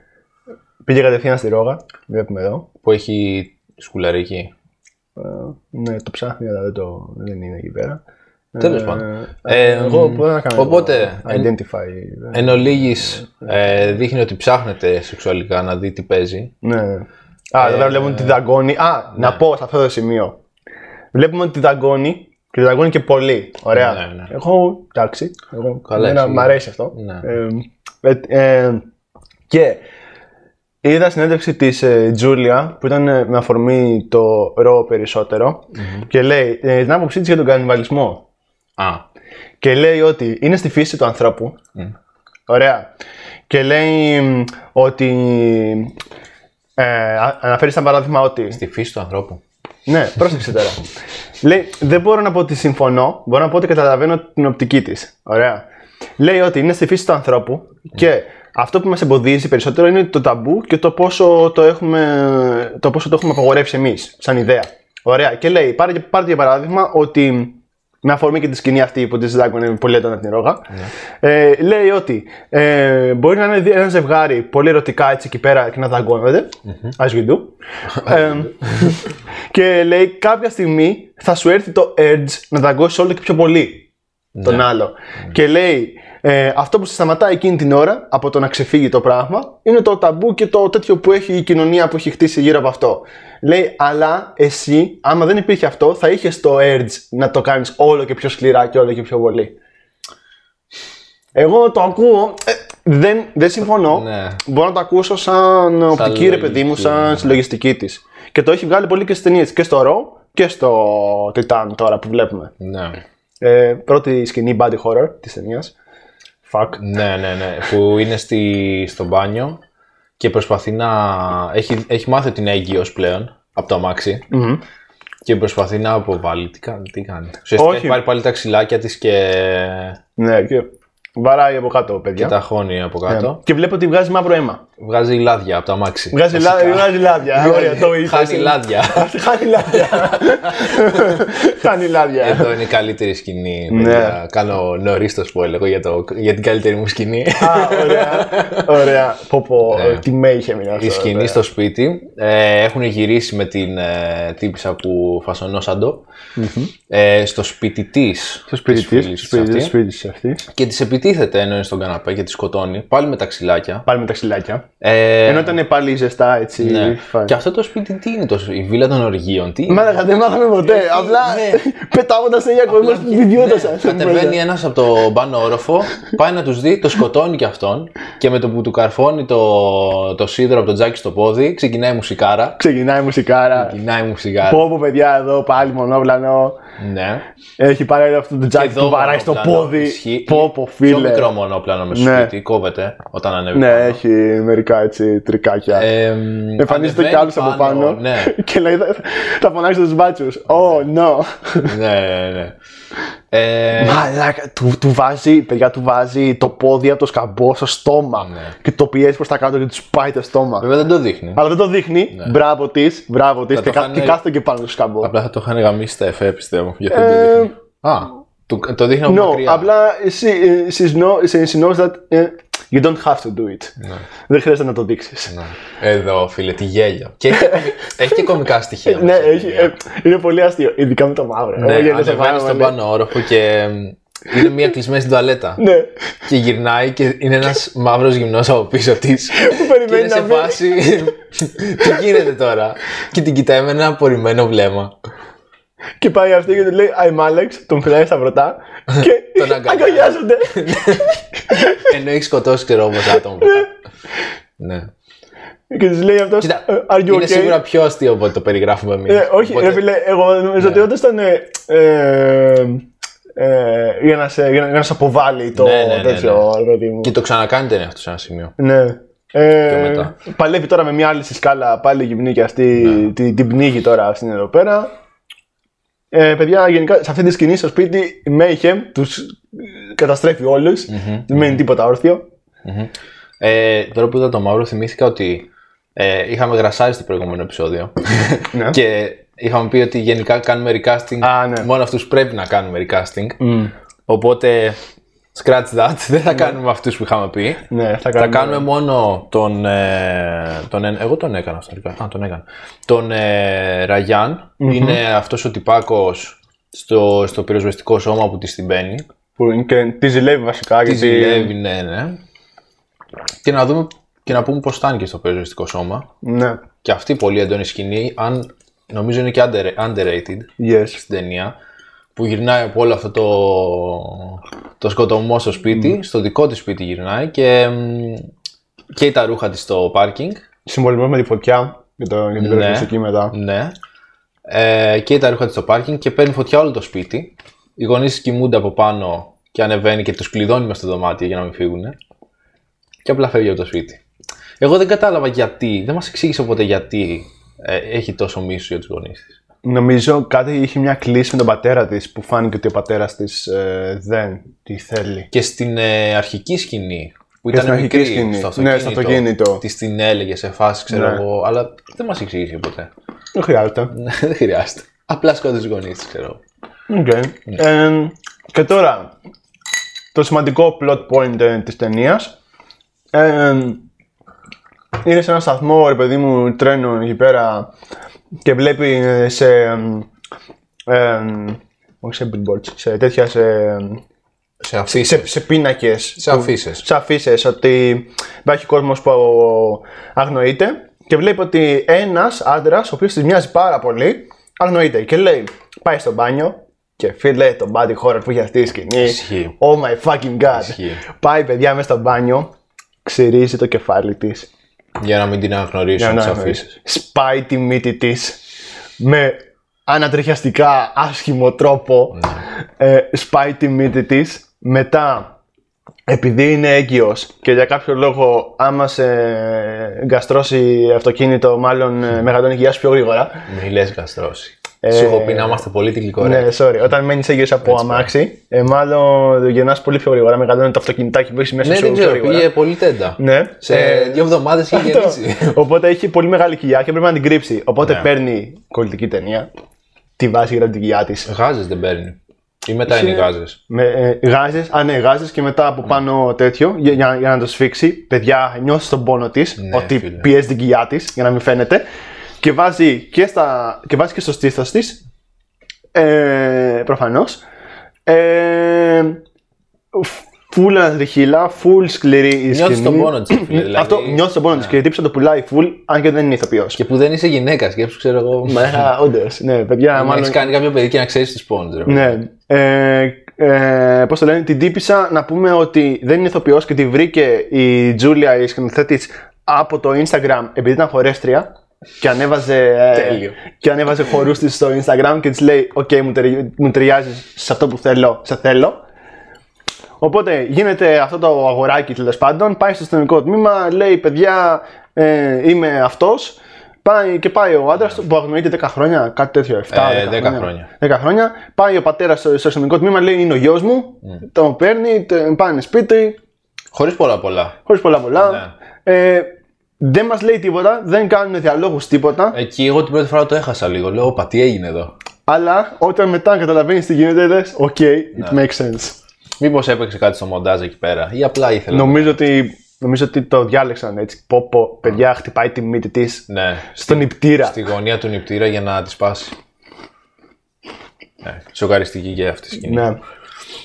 Πήγε κατευθείαν στη ρόγα, βλέπουμε εδώ. που έχει σκουλαρική. Ε, ναι, το ψάχνει, αλλά δεν, το, δεν είναι εκεί πέρα. Τέλος Ε, πάντων. ε, Ε, εγώ μπορώ να κάνω οπότε, εγώ εν- identify. Εν ολίγης, ε, δείχνει ότι ψάχνεται σεξουαλικά να δει τι παίζει. Ναι. ναι. Α, εδώ πέρα βλέπουμε ότι τη δαγκώνει. Α, Ναι. να πω σε αυτό το σημείο. Βλέπουμε ότι τη δαγκώνει και τη δαγκώνει και πολύ. Ωραία. Ναι, ναι. Εγώ, εντάξει. Εγώ, Καλά, εμένα εσύ. μ' αρέσει αυτό. Ναι. Ε, ε, ε, και είδα συνέντευξη της ε, Τζούλια που ήταν ε, με αφορμή το ρο περισσότερο και λέει ε, την άποψή της για τον κανιβαλισμό. Α, Και λέει ότι είναι στη φύση του ανθρώπου. Μμ. Ωραία. Και λέει μ, ότι. Ε, α- αναφέρεις σαν παράδειγμα ότι. στη φύση του ανθρώπου. Ναι, πρόσεξε τώρα. λέει, δεν μπορώ να πω ότι συμφωνώ, μπορώ να πω ότι καταλαβαίνω την οπτική της. Ωραία. Λέει ότι είναι στη φύση του ανθρώπου και αυτό που μας εμποδίζει περισσότερο είναι το ταμπού και το πόσο το έχουμε, το πόσο το έχουμε απαγορεύσει εμείς, σαν ιδέα. Ωραία. Και λέει, πάρε, και- πάρε για παράδειγμα ότι με αφορμή και τη σκηνή αυτή που της δάκωνε πολύ έντονα την ρόγα. Ε, λέει ότι ε, μπορεί να είναι ένα ζευγάρι πολύ ερωτικά έτσι εκεί πέρα και να δαγκώνονται. As you do. ε, και λέει κάποια στιγμή θα σου έρθει το urge να δαγκώσεις όλο και πιο πολύ τον άλλο. Και λέει ε, αυτό που σε σταματάει εκείνη την ώρα από το να ξεφύγει το πράγμα είναι το ταμπού και το τέτοιο που έχει η κοινωνία που έχει χτίσει γύρω από αυτό. Λέει, αλλά εσύ, άμα δεν υπήρχε αυτό, θα είχες το urge να το κάνεις όλο και πιο σκληρά και όλο και πιο πολύ. Εγώ το ακούω. ε, δεν, δεν συμφωνώ. Ναι. Μπορώ να το ακούσω σαν οπτική ρε παιδί μου, λογική, σαν ναι. συλλογιστική της. Και το έχει βγάλει πολύ και στις ταινίες. Και στο Raw και στο Titan τώρα που βλέπουμε. Ναι. Ε, πρώτη σκηνή body horror της ταινίας. Fuck. Ναι, ναι, ναι. Που είναι στη, στο μπάνιο και προσπαθεί να. Έχει, έχει μάθει ότι είναι έγκυος πλέον από το αμάξι Μμμ. και προσπαθεί να αποβάλει. Τι κάνει, τι κάνει. Ουσιαστικά Όχι. έχει πάρει πάλι τα ξυλάκια της και, Ναι, και βαράει από κάτω, παιδιά. και τα χώνει από κάτω. Ναι. Και βλέπω ότι βγάζει μαύρο αίμα. Βγάζει λάδια από το αμάξι. Βγάζει, λά, Βασικά. βγάζει λάδια. Ωραία, το είπες. Χάνει λάδια. Χάνει λάδια. Χάνει λάδια. Εδώ είναι η καλύτερη σκηνή. Ναι. παιδιά. Κάνω νωρί το spoil εγώ για, το, για την καλύτερη μου σκηνή. Α, ωραία. Ωραία. Πω πω, Ναι. τι με είχε μείνει αυτό. Η σκηνή ωραία. στο σπίτι. Ε, έχουν γυρίσει με την ε, τύπησα που φασωνόσαντο ε, στο σπίτι της. Στο σπίτι της. Στο σπίτι της, σπίτι της αυτής. Και τη επιτίθεται ενώ είναι στον καναπέ και τη σκοτώνει. Πάλι με τα ξυλάκια. Πάλι με τα ξυλάκια. Ε, Ενώ ήταν πάλι ζεστά έτσι. ναι. fine. Και αυτό το σπίτι τι είναι, το, η βίλα των οργείων. Τι είναι; Μάλακα, δεν μάθαμε ποτέ. Απλά ναι. πετάγοντας σε μια κόσμο που βιδιότασαν. Κατεβαίνει ένας από το πάνω όροφο, πάει να τους δει, το σκοτώνει κι αυτόν και με το που του καρφώνει το, το σίδερο από το τζάκι στο πόδι, ξεκινάει η μουσικάρα. Ξεκινάει η μουσικάρα. Ξεκινάει η μουσικάρα. Πω πω παιδιά εδώ πάλι μονόπλανο. Ναι. Έχει πάρει αυτό το τζάκι που βαράει στο μονόπλανο πόδι. ισχύει. Πω πω Πιο φίλε. μικρό μονόπλανο με Ναι. σπίτι, κόβεται όταν ανέβει. Ναι, πάνω. έχει μερικά έτσι τρικάκια. Ε, Εμφανίζεται κι ανεβαίνει άλλος από πάνω. Ναι, Και λέει θα, θα φωνάξει του μπάτσους. Oh no. ναι, ναι. ναι. Ε, Μαλάκα, του, του βάζει, παιδιά, του βάζει το πόδι από το σκαμπό στο στόμα. Ναι. Και το πιέζει προς τα κάτω και τους πάει το στόμα. βέβαια δεν το δείχνει. Αλλά δεν το δείχνει. Μπράβο της, μπράβο της. Θα Και, το κα- χάνε- και κάθεται και πάνω στο σκαμπό. Απλά θα το είχαν γαμίσει στα εφέ, πιστεύω. Γιατί δεν Ε, το δείχνει. Α, το, το δείχνει από No, μακριά. απλά she, ε, she's know, she knows that ε, you don't have to do it. Δεν χρειάζεται να το δείξεις. Ναι. Εδώ, φίλε, τι γέλιο. Και έχει, έχει και κομικά στοιχεία. Ναι, μέσα, έχει, παιδιά. ε, είναι πολύ αστείο. Ειδικά με το μαύρο. Ναι, Εγώ γέλασα πάρα ανεβαίνει στον πολύ. πάνω όροφο και μ, είναι μία κλεισμένη στην τουαλέτα. Ναι, Και γυρνάει και είναι ένας μαύρος γυμνός από πίσω της. Και περιμένει είναι σε να βγει. φάση. Τι γίνεται τώρα; Και την κοιτάει με ένα απορριμμένο βλέμμα. Και πάει αυτή και του λέει I'm Alex, τον φυλάει στα βρωτά και Τον αγκαλιάζει. αγκαλιάζονται. Ενώ έχει σκοτώσει, ξέρω όμω άτομο. από κάτω. Ναι. και τη λέει αυτός Κοίτα, Are you είναι okay? σίγουρα πιο αστείο από ό,τι το περιγράφουμε εμείς. Ε, όχι, ρε φίλε, εγώ νομίζω ότι όντως ήταν. Ε, ε, ε, για, να σε, για, να, για να σε αποβάλει το Ναι, ναι, ναι, τέτοιο, ρε παιδί μου. Και το ξανακάνετε είναι αυτό σε ένα σημείο. Ναι. Ε, Πιο μετά. Παλεύει τώρα με μια άλλη στη σκάλα, πάλι γυμνή και αυτή Ναι. την, την πνίγει τώρα αυτήν εδώ πέρα. Ε, παιδιά, γενικά σε αυτή τη σκηνή στο σπίτι η Mayhem τους καταστρέφει όλους. Δεν μένει τίποτα όρθιο. Ε, τώρα που είδα το μαύρο, θυμήθηκα ότι ε, είχαμε γρασάρει στο προηγούμενο επεισόδιο. Ναι. και είχαμε πει ότι γενικά κάνουμε recasting. Α, ναι. Μόνο αυτούς πρέπει να κάνουμε recasting. Οπότε, scratch that. Δεν θα κάνουμε αυτούς που είχαμε πει. Ναι, θα Θα κάνουμε. κάνουμε μόνο τον. Ε, τον εν- εγώ τον έκανα αυτό. τελικά. Α, τον έκανα. Τον ε, ραγιαν Είναι αυτός ο τυπάκος στο, στο πυροσβεστικό σώμα που της την μπαίνει. Που είναι και τη ζηλεύει βασικά. Τη γιατί... ζηλεύει, ναι, ναι. Και να δούμε και να πούμε πώς φτάνει και στο πυροσβεστικό σώμα. Ναι, Και αυτή η πολύ έντονη σκηνή, αν νομίζω είναι και under- underrated yes. στην ταινία, που γυρνάει από όλο αυτό το, το σκοτωμό στο σπίτι, στο δικό της σπίτι γυρνάει και μ, καίει τα ρούχα της στο πάρκινγκ. Συμβολισμό με τη φωτιά για, το, για την Ναι. πυροσβεστική μετά. Ναι. Ε, καίει τα ρούχα της στο πάρκινγκ και παίρνει φωτιά όλο το σπίτι. Οι γονείς της κοιμούνται από πάνω και ανεβαίνει και τους κλειδώνει μες στο δωμάτιο για να μην φύγουν. Και απλά φεύγει από το σπίτι. Εγώ δεν κατάλαβα γιατί, δεν μας εξήγησε ποτέ γιατί ε, έχει τόσο μίσο για τους γονείς της. Νομίζω κάτι είχε μια κλίση με τον πατέρα της που φάνηκε ότι ο πατέρας της δεν τη θέλει. Και στην ε, αρχική σκηνή που Και ήταν στην αρχική μικρή, σκηνή. στο Ναι, αυτοκίνητο, στο αυτοκίνητο. της την έλεγε σε φάση, ξέρω Ναι. εγώ, αλλά δεν μας εξήγησε ποτέ. Δεν χρειάζεται. δεν χρειάζεται. Απλά σκότωσε τους γονείς της, ξέρω. εγώ. Οκ. Ε, και τώρα, το σημαντικό plot point ε, της ταινίας. Ε, είναι σε ένα σταθμό, ρε παιδί μου, τρένο εκεί πέρα και βλέπει ε, σε... Ε, όχι σε billboards, σε τέτοια, σε, Σε αφίσες. σε, σε πίνακες. Σε αφίσες. Σε αφίσες, ότι υπάρχει κόσμος που αγνοείται και βλέπει ότι ένας άντρας, ο οποίος της μοιάζει πάρα πολύ, αγνοείται και λέει, πάει στο μπάνιο και φίλε το body horror που έχει αυτή η σκηνή. Ισχύει. Oh my fucking god. Ισχύει. Πάει παιδιά μέσα στο μπάνιο, ξυρίζει το κεφάλι της. Για να μην την αναγνωρίσουν Για τις να αφήσεις. Σπάει τη μύτη της με ανατριχιαστικά άσχημο τρόπο. Ε, σπάει τη μύτη της. Μετά, επειδή είναι έγκυος και για κάποιο λόγο άμα σε γκαστρώσει αυτοκίνητο μάλλον ε, μεγαλώνει η γεια σου πιο γρήγορα. Μη λες γαστρώσει. Σου έχω πει να είμαστε πολύ τυλικορέκτοι. Ε, Ναι, sorry. Όταν μένεις έγκυο από αμάξι, ε, μάλλον γεννά πολύ πιο γρήγορα. Μεγαλώνει το αυτοκινητάκι που έχεις μέσα Ναι, σου δεν πιο ξέρω, γρήγορα. πήγε πολύ τέντα. Ναι. Σε Ε, δύο εβδομάδες είχε αυτό. γεννήσει. Οπότε έχει πολύ μεγάλη κοιλιά και πρέπει να την κρύψει. Οπότε Ναι. παίρνει κολλητική ταινία, τη βάζει γύρω από την κοιλιά της. Γάζες δεν παίρνει. Ή μετά είναι οι γάζες. Με ε, γάζες, α ναι, γάζες και μετά από πάνω τέτοιο για, για, για να το σφίξει. Παιδιά, νιώθεις τον πόνο της Ναι, ότι φίλε. πιέζει την κοιλιά της για να μην φαίνεται. Και βάζει και, στα, και, βάζει και στο στήθος της. Ε, Προφανώς. Ε, Φουλ ανατριχίλα, φουλ σκληρή η σκηνή. Νιώθεις τον πόνο της, φίλε, δηλαδή. Αυτό νιώθεις τον πόνο της και η τύψη το πουλάει φουλ, αν και δεν είναι ηθοποιός. Και που δεν είσαι γυναίκας, σκέψου, ξέρω εγώ. Μα όντως, ναι, παιδιά, Να μάλλον. έχεις κάνει κάποιο παιδί και να ξέρεις του πόνου. Ναι. Ε, ε, Πώς το λένε, την τύπισσα να πούμε ότι δεν είναι ηθοποιός και τη βρήκε η Τζούλια, η σκηνοθέτη, από το Instagram επειδή ήταν χορεύτρια και ανέβαζε, ε, Τέλειο. και ανέβαζε χορούς της στο Instagram και της λέει «Οκ, μου, τερι- μου ταιριάζει σε αυτό που θέλω, σε θέλω». Οπότε γίνεται αυτό το αγοράκι τέλος πάντων, πάει στο αστυνομικό τμήμα, λέει «Παιδιά, ε, είμαι αυτός». Πάει και πάει ο άντρας που αγνοείται 10 χρόνια, κάτι τέτοιο, 7 Ε, 10, 10 χρόνια. χρόνια. 10 χρόνια. Πάει ο πατέρας στο, στο αστυνομικό τμήμα, λέει είναι ο γιος μου. Τον παίρνει, τον πάνε σπίτι, Χωρίς πολλά πολλά. χωρίς πολλά πολλά. Ε, δεν μας λέει τίποτα, δεν κάνουν διάλογο τίποτα. Εκεί εγώ την πρώτη φορά το έχασα λίγο. Λέω, Όπα, τι έγινε εδώ; Αλλά όταν μετά καταλαβαίνεις τι γίνεται, λες: Οκ, it makes sense. Μήπως έπαιξε κάτι στο μοντάζ εκεί πέρα, ή απλά ήθελα. Νομίζω ότι, νομίζω ότι το διάλεξαν έτσι. Πω, πω, παιδιά, χτυπάει τη μύτη της Ναι, στον νηπτήρα. στη γωνία του νηπτήρα για να τη σπάσει. Ναι, σοκαριστική και αυτή η σκηνή. Ναι.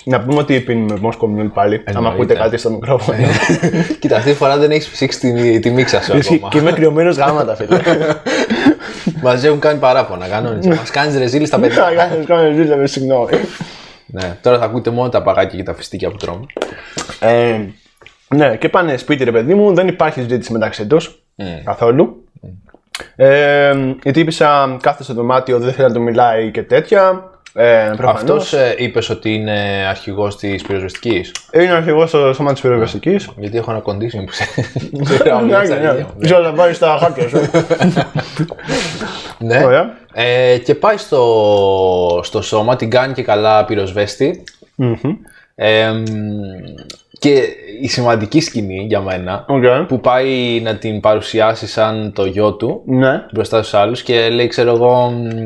Να πούμε ότι πίνουμε Moscow Mule πάλι. Αν Εννοείται. ακούτε κάτι στο μικρόφωνο. Κοίτα, αυτή τη φορά δεν έχεις ψήξει τη, τη μίξα σου Ισχύει. ακόμα. και είμαι κρυωμένος γάματα, φίλε. Μας έχουν κάνει παράπονα, κανόνισα. Μας κάνεις ρεζίλη στα παιδιά. Θα κάνω ζήτημα, με συγγνώμη. ναι, τώρα θα ακούτε μόνο τα παγάκια και τα φιστίκια που τρώμε. Ε, ναι, και πάνε σπίτι, ρε παιδί μου, δεν υπάρχει συζήτηση μεταξύ του καθόλου. Ε, η τύπησα κάθεται στο δωμάτιο, δεν θέλει να του μιλάει και τέτοια. Ε, προφανώς. Αυτός ε, είπες ότι είναι αρχηγός της πυροσβεστικής; Είναι αρχηγός στο σώμα της πυροβαστική. Γιατί έχω ένα condition που σε. σε γράφω για τα ίδια μου. Ξέρω να πάρεις τα χάκια σου. Ναι. Ωραία. Ε, και πάει στο, στο σώμα, την κάνει και καλά πυροσβέστη. Ε, μ, και η σημαντική σκηνή για μένα Οκ. που πάει να την παρουσιάσει σαν το γιο του Ναι. μπροστά στους άλλους και λέει ξέρω εγώ μ,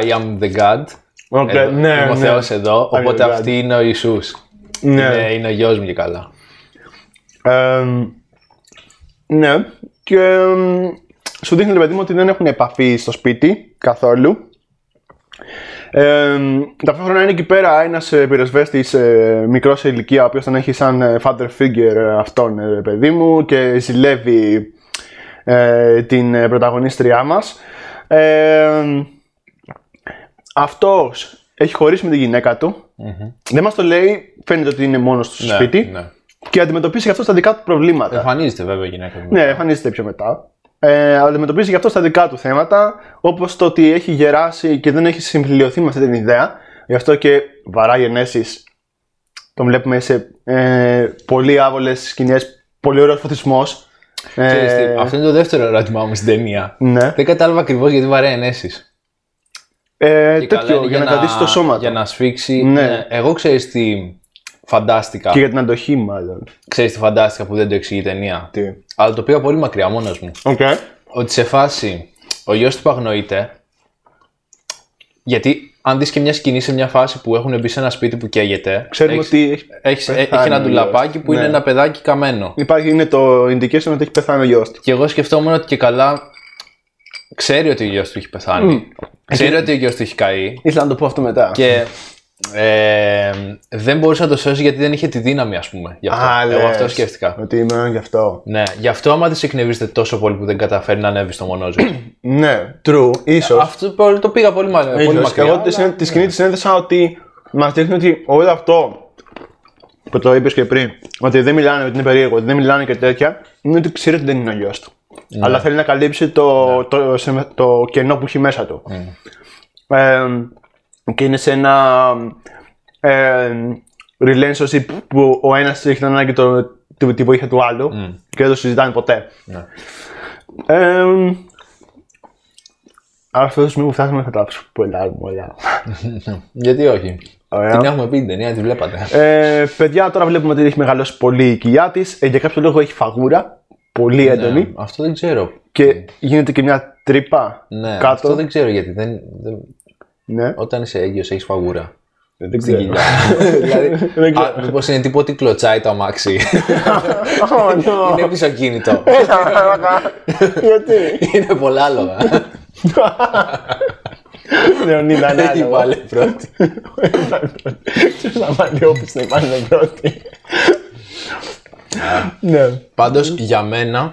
I am the God Οκ, εδώ, ναι, είμαι ο ναι. Θεός εδώ I am οπότε the God. αυτή είναι ο Ιησούς Ναι. είναι, είναι ο γιος μου και καλά Ε, ναι. Και εμ, σου δείχνει, ρε παιδί μου, ότι δεν έχουν επαφή στο σπίτι καθόλου. Ε, ταυτόχρονα είναι εκεί πέρα ένας πυροσβέστης ε, μικρός σε ηλικία, ο οποίος τον έχει σαν ε, father figure ε, αυτόν, ε, ρε παιδί μου, και ζηλεύει ε, την ε, πρωταγωνίστριά μας. Ε, αυτός έχει χωρίσει με τη γυναίκα του. Δεν μας το λέει, φαίνεται ότι είναι μόνος του στο Ναι, σπίτι ναι. και αντιμετωπίσει γι' αυτό στα δικά του προβλήματα. εμφανίζεται βέβαια η γυναίκα μου Ναι, εμφανίζεται πιο μετά. Ε, αντιμετωπίζει γι' αυτό στα δικά του θέματα, όπως το ότι έχει γεράσει και δεν έχει συμφιλειωθεί με αυτή την ιδέα. Γι' αυτό και βαράει ενέσεις. Τον βλέπουμε σε ε, πολύ άβολες σκηνές, πολύ ωραίος φωτισμός. Ξέρεις τι, αυτό είναι το δεύτερο ερώτημά μου στην ταινία ναι. δεν κατάλαβα ακριβώς γιατί βαράει ενέσεις Ε, Και καλά τέτοιο, είναι για να κρατήσει το σώμα του. για να σφίξει Ναι. ναι. εγώ ξέρεις τι φαντάστηκα Και για την αντοχή, μάλλον. ξέρεις τι φαντάστηκα που δεν το εξηγεί η ταινία Τι. αλλά το πήγα πολύ μακριά μόνος μου Οκ. ότι σε φάση ο γιος του που αγνοείται γιατί αν δεις και μια σκηνή σε μια φάση που έχουν μπει σε ένα σπίτι που καίγεται Ξέρουμε έχεις, ότι έχει, έχεις, πεθάνει έχει ένα ο ντουλαπάκι γιος. που είναι Ναι. ένα παιδάκι καμένο υπάρχει είναι το indication ότι έχει πεθάνει ο γιος του. και εγώ σκεφτόμουν ότι και καλά ξέρει ότι ο γιος του έχει πεθάνει ξέρει ότι ο γιος του έχει καεί Ήθελα να το πω αυτό μετά. και ε, δεν μπορούσε να το σώσει γιατί δεν είχε τη δύναμη ας πούμε γι' αυτό. Α, εγώ λες. αυτό σκέφτηκα Ότι είμαι γι' αυτό. ναι, γι' αυτό άμα της εκνευρίζεται τόσο πολύ που δεν καταφέρει να ανέβει στο μονόζωο Ναι, true, ίσως. αυτό το- το πήγα πολύ, μα- πολύ Ίσως. μακριά Εγώ αλλά- τη, συνέ- τη σκηνή της συνέδεσα ότι μας δείχνει ότι όλο αυτό που το είπες και πριν, ότι δεν μιλάνε, ότι είναι περίεργο, ότι δεν μιλάνε και τέτοια, είναι ότι ξέρει ότι δεν είναι ο γιος του. Ναι. Αλλά θέλει να καλύψει το, το, σε- το κενό που έχει μέσα του. Ε, και είναι σε ένα ε, relationship που ο ένας έχει την ανάγκη το, τη, τη βοήθεια του άλλου και δεν το συζητάνε ποτέ. Ναι. Ε, Άρα αυτό το σημείο που φτάσαμε θα τα spoilάρουμε όλα. γιατί όχι; Ωραία. την έχουμε πει την ταινία τη βλέπατε Ε, παιδιά, τώρα βλέπουμε ότι έχει μεγαλώσει πολύ η κοιλιά της. Ε, για κάποιο λόγο έχει φαγούρα. Πολύ έντονη. Ναι, αυτό δεν ξέρω Και γίνεται και μια τρύπα ναι, κάτω. αυτό δεν ξέρω γιατί δεν, δεν, Ναι. όταν είσαι έγκυος έχεις φαγούρα Δεν στην ξέρω. κοιλιά δηλαδή, Δεν ξέρω. α, μήπως είναι τύπο ότι κλωτσάει το αμάξι Oh, no. είναι πισωκίνητο Γιατί; είναι πολλά άλογα Λεωνίδα, ναι, έχει βάλει πρώτη Ποιος θα βάλει όπις να υπάρχει πρώτη; Ναι. Πάντως για μένα,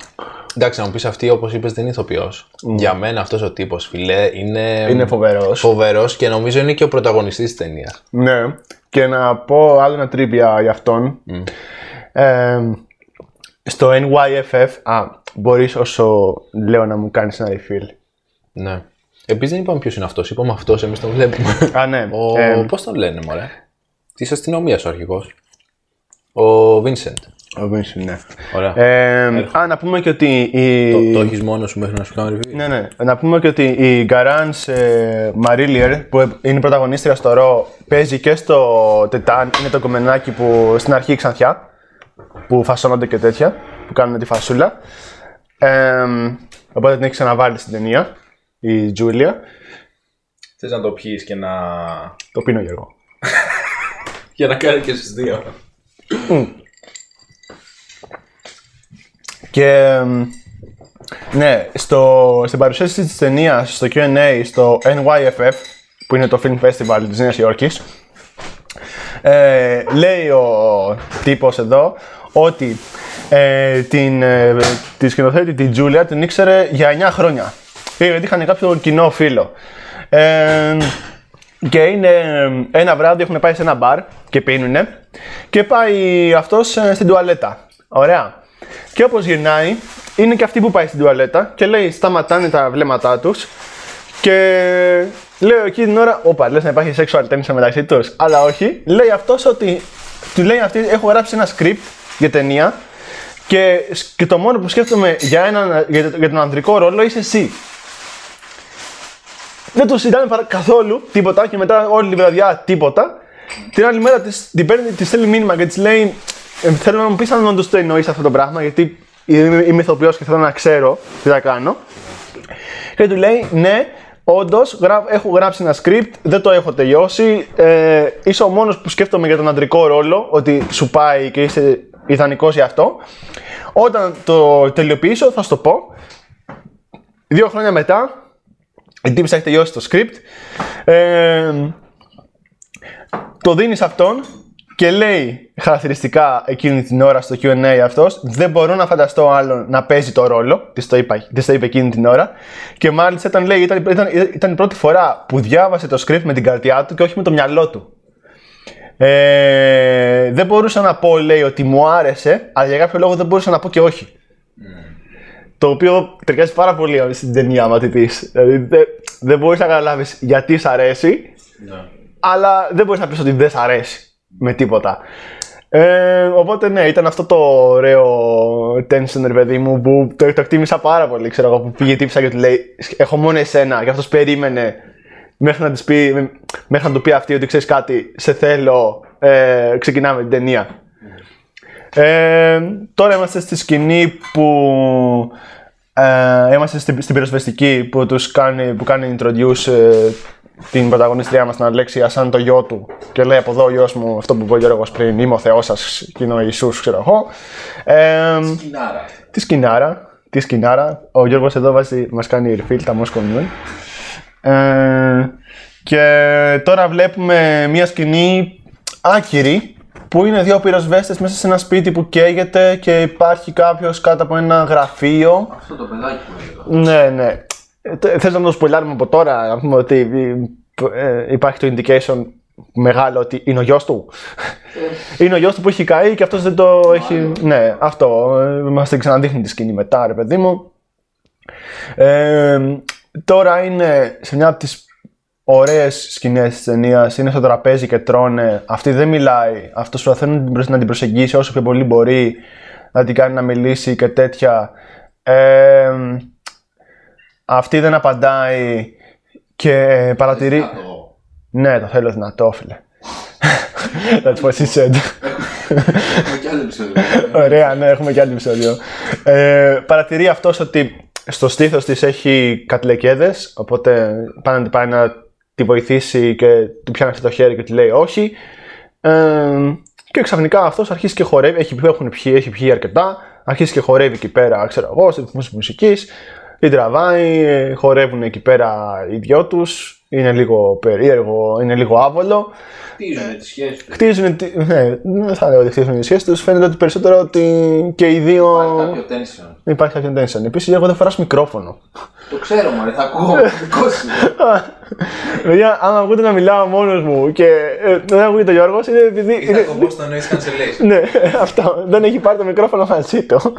εντάξει να μου πεις αυτή όπως είπες δεν είναι ηθοποιός. Για μένα αυτός ο τύπος φιλέ είναι, Είναι φοβερός. φοβερός και νομίζω είναι και ο πρωταγωνιστής της ταινίας. Ναι. Και να πω άλλο ένα τρίπια για αυτόν. Ε, στο NYFF, α, μπορείς όσο λέω να μου κάνεις ένα refill. Ναι. Επίσης δεν είπαμε ποιος είναι αυτός, είπαμε αυτός, εμείς τον βλέπουμε. Α, ναι. ο, Ε, πώς τον λένε μωρέ; Της αστυνομίας ο αρχηγός. Ο Vincent. Ο Vincent, ναι. Ωραία. Ε, α, να πούμε και ότι η... το, το έχεις μόνος σου μέχρι να σου κάνω review; Ναι, ναι. Να πούμε και ότι η Γκαράνς ε, Μαρίλιερ, που είναι η πρωταγωνίστρια στο Ρο, παίζει και στο Τετάν. Είναι το κομμενάκι που στην αρχή ξανθιά, που φασώνονται και τέτοια, που κάνουν τη φασούλα. Ε, οπότε την έχει ξαναβάλει στην ταινία, η Τζούλια. Θες να το πιείς και να... Το πίνω Γιώργο. για να κάνει και στους δύο. Και μ, ναι, στο, στην παρουσίαση της ταινίας στο Q&A στο NYFF, που είναι το Film Festival της Νέας Υόρκης, ε, λέει ο τύπος εδώ ότι ε, την, ε, τη σκηνοθέτη την Τζούλια την ήξερε για 9 χρόνια. Ε, Γιατί είχαν κάποιο κοινό φίλο. Ε, και είναι ε, ένα βράδυ έχουν πάει σε ένα μπαρ και πίνουνε και πάει αυτός ε, στην τουαλέτα. Ωραία. Και όπως γυρνάει, είναι και αυτή που πάει στην τουαλέτα και λέει σταματάνε τα βλέμματά τους και λέω εκεί την ώρα, όπα, λες να υπάρχει sexual tension μεταξύ τους. Αλλά όχι, λέει αυτός ότι, του λέει αυτή, έχω γράψει ένα script για ταινία και, και το μόνο που σκέφτομαι για, έναν, για, για τον ανδρικό ρόλο είσαι εσύ. δεν το συζητάμε παρα- καθόλου τίποτα και μετά όλη τη βραδιά τίποτα. Την άλλη μέρα της, την παίρνει, της στέλνει μήνυμα και της λέει «Ε, Θέλω να μου πεις αν όντως το εννοείς αυτό το πράγμα γιατί είμαι, είμαι ηθοποιός και θέλω να ξέρω τι θα κάνω. Και του λέει ναι, όντως έχω γράψει ένα script, δεν το έχω τελειώσει. Ε, είσαι ο μόνος που σκέφτομαι για τον αντρικό ρόλο, ότι σου πάει και είσαι ιδανικός για αυτό. Όταν το τελειοποιήσω, θα σου το πω. Δύο χρόνια μετά, η τύπησα έχει τελειώσει το script. Ε, το δίνεις σε αυτόν και λέει χαρακτηριστικά εκείνη την ώρα στο QA αυτός δεν μπορώ να φανταστώ άλλο να παίζει το ρόλο. Της το, είπα, της το είπε εκείνη την ώρα. Και μάλιστα ήταν, λέει, ήταν, ήταν, ήταν η πρώτη φορά που διάβασε το script με την καρδιά του και όχι με το μυαλό του. Ε, δεν μπορούσα να πω, λέει, ότι μου άρεσε, αλλά για κάποιο λόγο δεν μπορούσα να πω και όχι. Το οποίο ταιριάζει πάρα πολύ στην ταινία, άμα τη πεις. Δηλαδή, δεν, δεν μπορείς να καταλάβεις γιατί σ' αρέσει, αλλά δεν μπορείς να πεις ότι δεν σ' αρέσει με τίποτα. Ε, οπότε ναι, ήταν αυτό το ωραίο tension, ρε παιδί μου, που το, το εκτίμησα πάρα πολύ. Ξέρω εγώ, που πήγε τύψα και του λέει: Έχω μόνο εσένα. Και αυτός περίμενε μέχρι να, της πει, μέχρι να του πει αυτή ότι ξέρεις κάτι, σε θέλω. Ε, ξεκινάμε την ταινία. Ε, τώρα είμαστε στη σκηνή που ε, είμαστε στην, στην πυροσβεστική που, τους κάνει, που κάνει introduce ε, την πρωταγωνιστριά μας την Αλέξια σαν το γιο του και λέει από εδώ ο γιος μου αυτό που είπε ο Γιώργος πριν είμαι ο Θεός σας και είναι ο Ιησούς ξέρω εγώ ε, Σκινάρα. τη σκηνάρα, τη σκηνάρα. Ο Γιώργος εδώ βάζει, μας κάνει refill τα Moscow Mule. Ε, και τώρα βλέπουμε μια σκηνή άκυρη που είναι δύο πυροσβέστες μέσα σε ένα σπίτι που καίγεται και υπάρχει κάποιος κάτω από ένα γραφείο. Αυτό το παιδάκι που έλεγα. Ναι, ναι. Ε, Θες να το σπολιάρουμε από τώρα, να πούμε ότι ε, υπάρχει το indication μεγάλο ότι είναι ο γιος του. είναι ο γιος του που έχει καεί και αυτός δεν το έχει... Ναι, αυτό. Ε, Μας την ξαναδείχνει τη σκηνή μετά, ρε παιδί μου. Ε, τώρα είναι σε μια από τις ωραίες σκηνές της ταινίας, είναι στο τραπέζι και τρώνε. Αυτή δεν μιλάει, αυτός προσπαθεί να την προσ- να την προσεγγίσει όσο πιο πολύ μπορεί, να την κάνει να μιλήσει και τέτοια. Ε, αυτή δεν απαντάει και παρατηρεί... Ναι, το θέλω δυνατό, φίλε. That's what she said. Έχουμε κι άλλο επεισόδιο. Ωραία, ναι, έχουμε και άλλο επεισόδιο. Ε, παρατηρεί αυτός ότι στο στήθος της έχει κατλεκέδες, οπότε πάει να, πάει να τη βοηθήσει και του πιάνει αυτό το χέρι και του λέει όχι. Ε, και ξαφνικά αυτός αρχίζει και χορεύει, έχει, έχουν πιει, έχει πιει αρκετά, αρχίζει και χορεύει εκεί πέρα, ξέρω εγώ, σε ρυθμούς μουσικής, την τραβάει, ε, χορεύουν εκεί πέρα οι δυο τους, είναι λίγο περίεργο, είναι λίγο άβολο. Χτίζουν τις σχέσεις τους. Χτίζουν, τη- ναι, δεν θα λέω ότι χτίζουν τις σχέσεις τους. Φαίνεται ότι περισσότερο ότι και οι δύο. Υπάρχει κάποιο tension. Υπάρχει κάποιο tension. Επίσης, εγώ δεν φοράς μικρόφωνο. Το ξέρω, μωρέ, θα ακούω. Δικό σου. Παιδιά, άμα ακούτε να μιλάω μόνος μου και ε, δεν ακούγεται ο Γιώργος, είναι επειδή. Ή θα είναι- κομπώ στο noise cancellation. ναι, αυτό. Δεν έχει πάρει το μικρόφωνο μαζί του.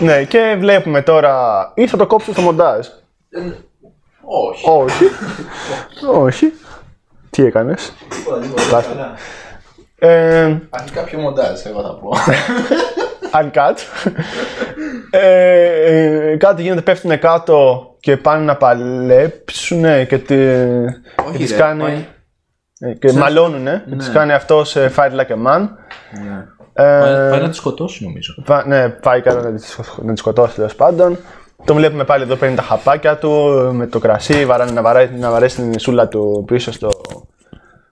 Ε, ναι, και βλέπουμε τώρα. ή θα το κόψω στο μοντάζ. Όχι. Όχι. Όχι. Τι έκανες; Τίποτα, τίποτα. Καλά. Ε, Έχει κάποιο μοντάζ, εγώ θα πω. uncut. ε, ε, κάτι γίνεται, πέφτουν κάτω και πάνε να παλέψουν και, τη, και τις ρε, κάνει. πάει- ε, και μαλώνουνε. Και τις κάνει αυτό σε Fight Like a Man. Πάει πάει να τη σκοτώσει, νομίζω. Πα- ναι, πάει καλά να τη να τη σκοτώσει τέλος πάντων. Τον βλέπουμε πάλι εδώ παίρνει τα χαπάκια του με το κρασί, βαράνε, να, βαράει, να βαρέσει την σούλα του πίσω στο,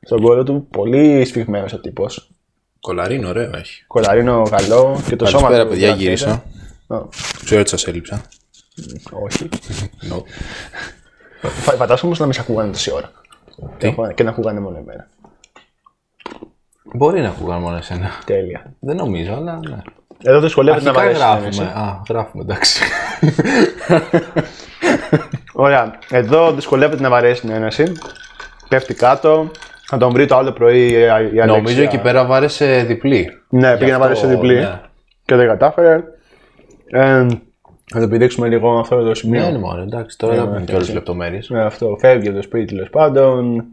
στον κόλλο του. Πολύ σφιγμένος ο τύπος. Κολαρίνο, ωραίο έχει. Κολαρίνο καλό και το σώμα Καλησπέρα, του. παιδιά, διαθέτει. γύρισα. Α, Ξέρω ότι σας έλειψα. όχι. No. Φα- Φαντάζομαι όμως να μην σε ακούγανε τόση ώρα. Τι; Και να ακούγανε μόνο εμένα. Μπορεί να ακούγαν μόνο εσένα. Τέλεια. Δεν νομίζω, αλλά ναι. Εδώ δυσκολεύεται να Αρχικά βαρέσεις. η γράφουμε. συνένεση. Α, γράφουμε, εντάξει. Ωραία. Εδώ δυσκολεύεται να βαρέσει την ένωση. Πέφτει κάτω. Θα τον βρει το άλλο πρωί η η Αλέξια. Νομίζω εκεί πέρα βάρεσε διπλή. Ναι, πήγε να αυτό, βάλει σε διπλή. ναι. Και δεν κατάφερε. Ε, θα το επιδείξουμε λίγο αυτό το σημείο. Ναι, ναι, μόνο εντάξει, τώρα δεν πούμε και όλες τι λεπτομέρειες. Ναι, αυτό. Φεύγει από το σπίτι τέλος πάντων.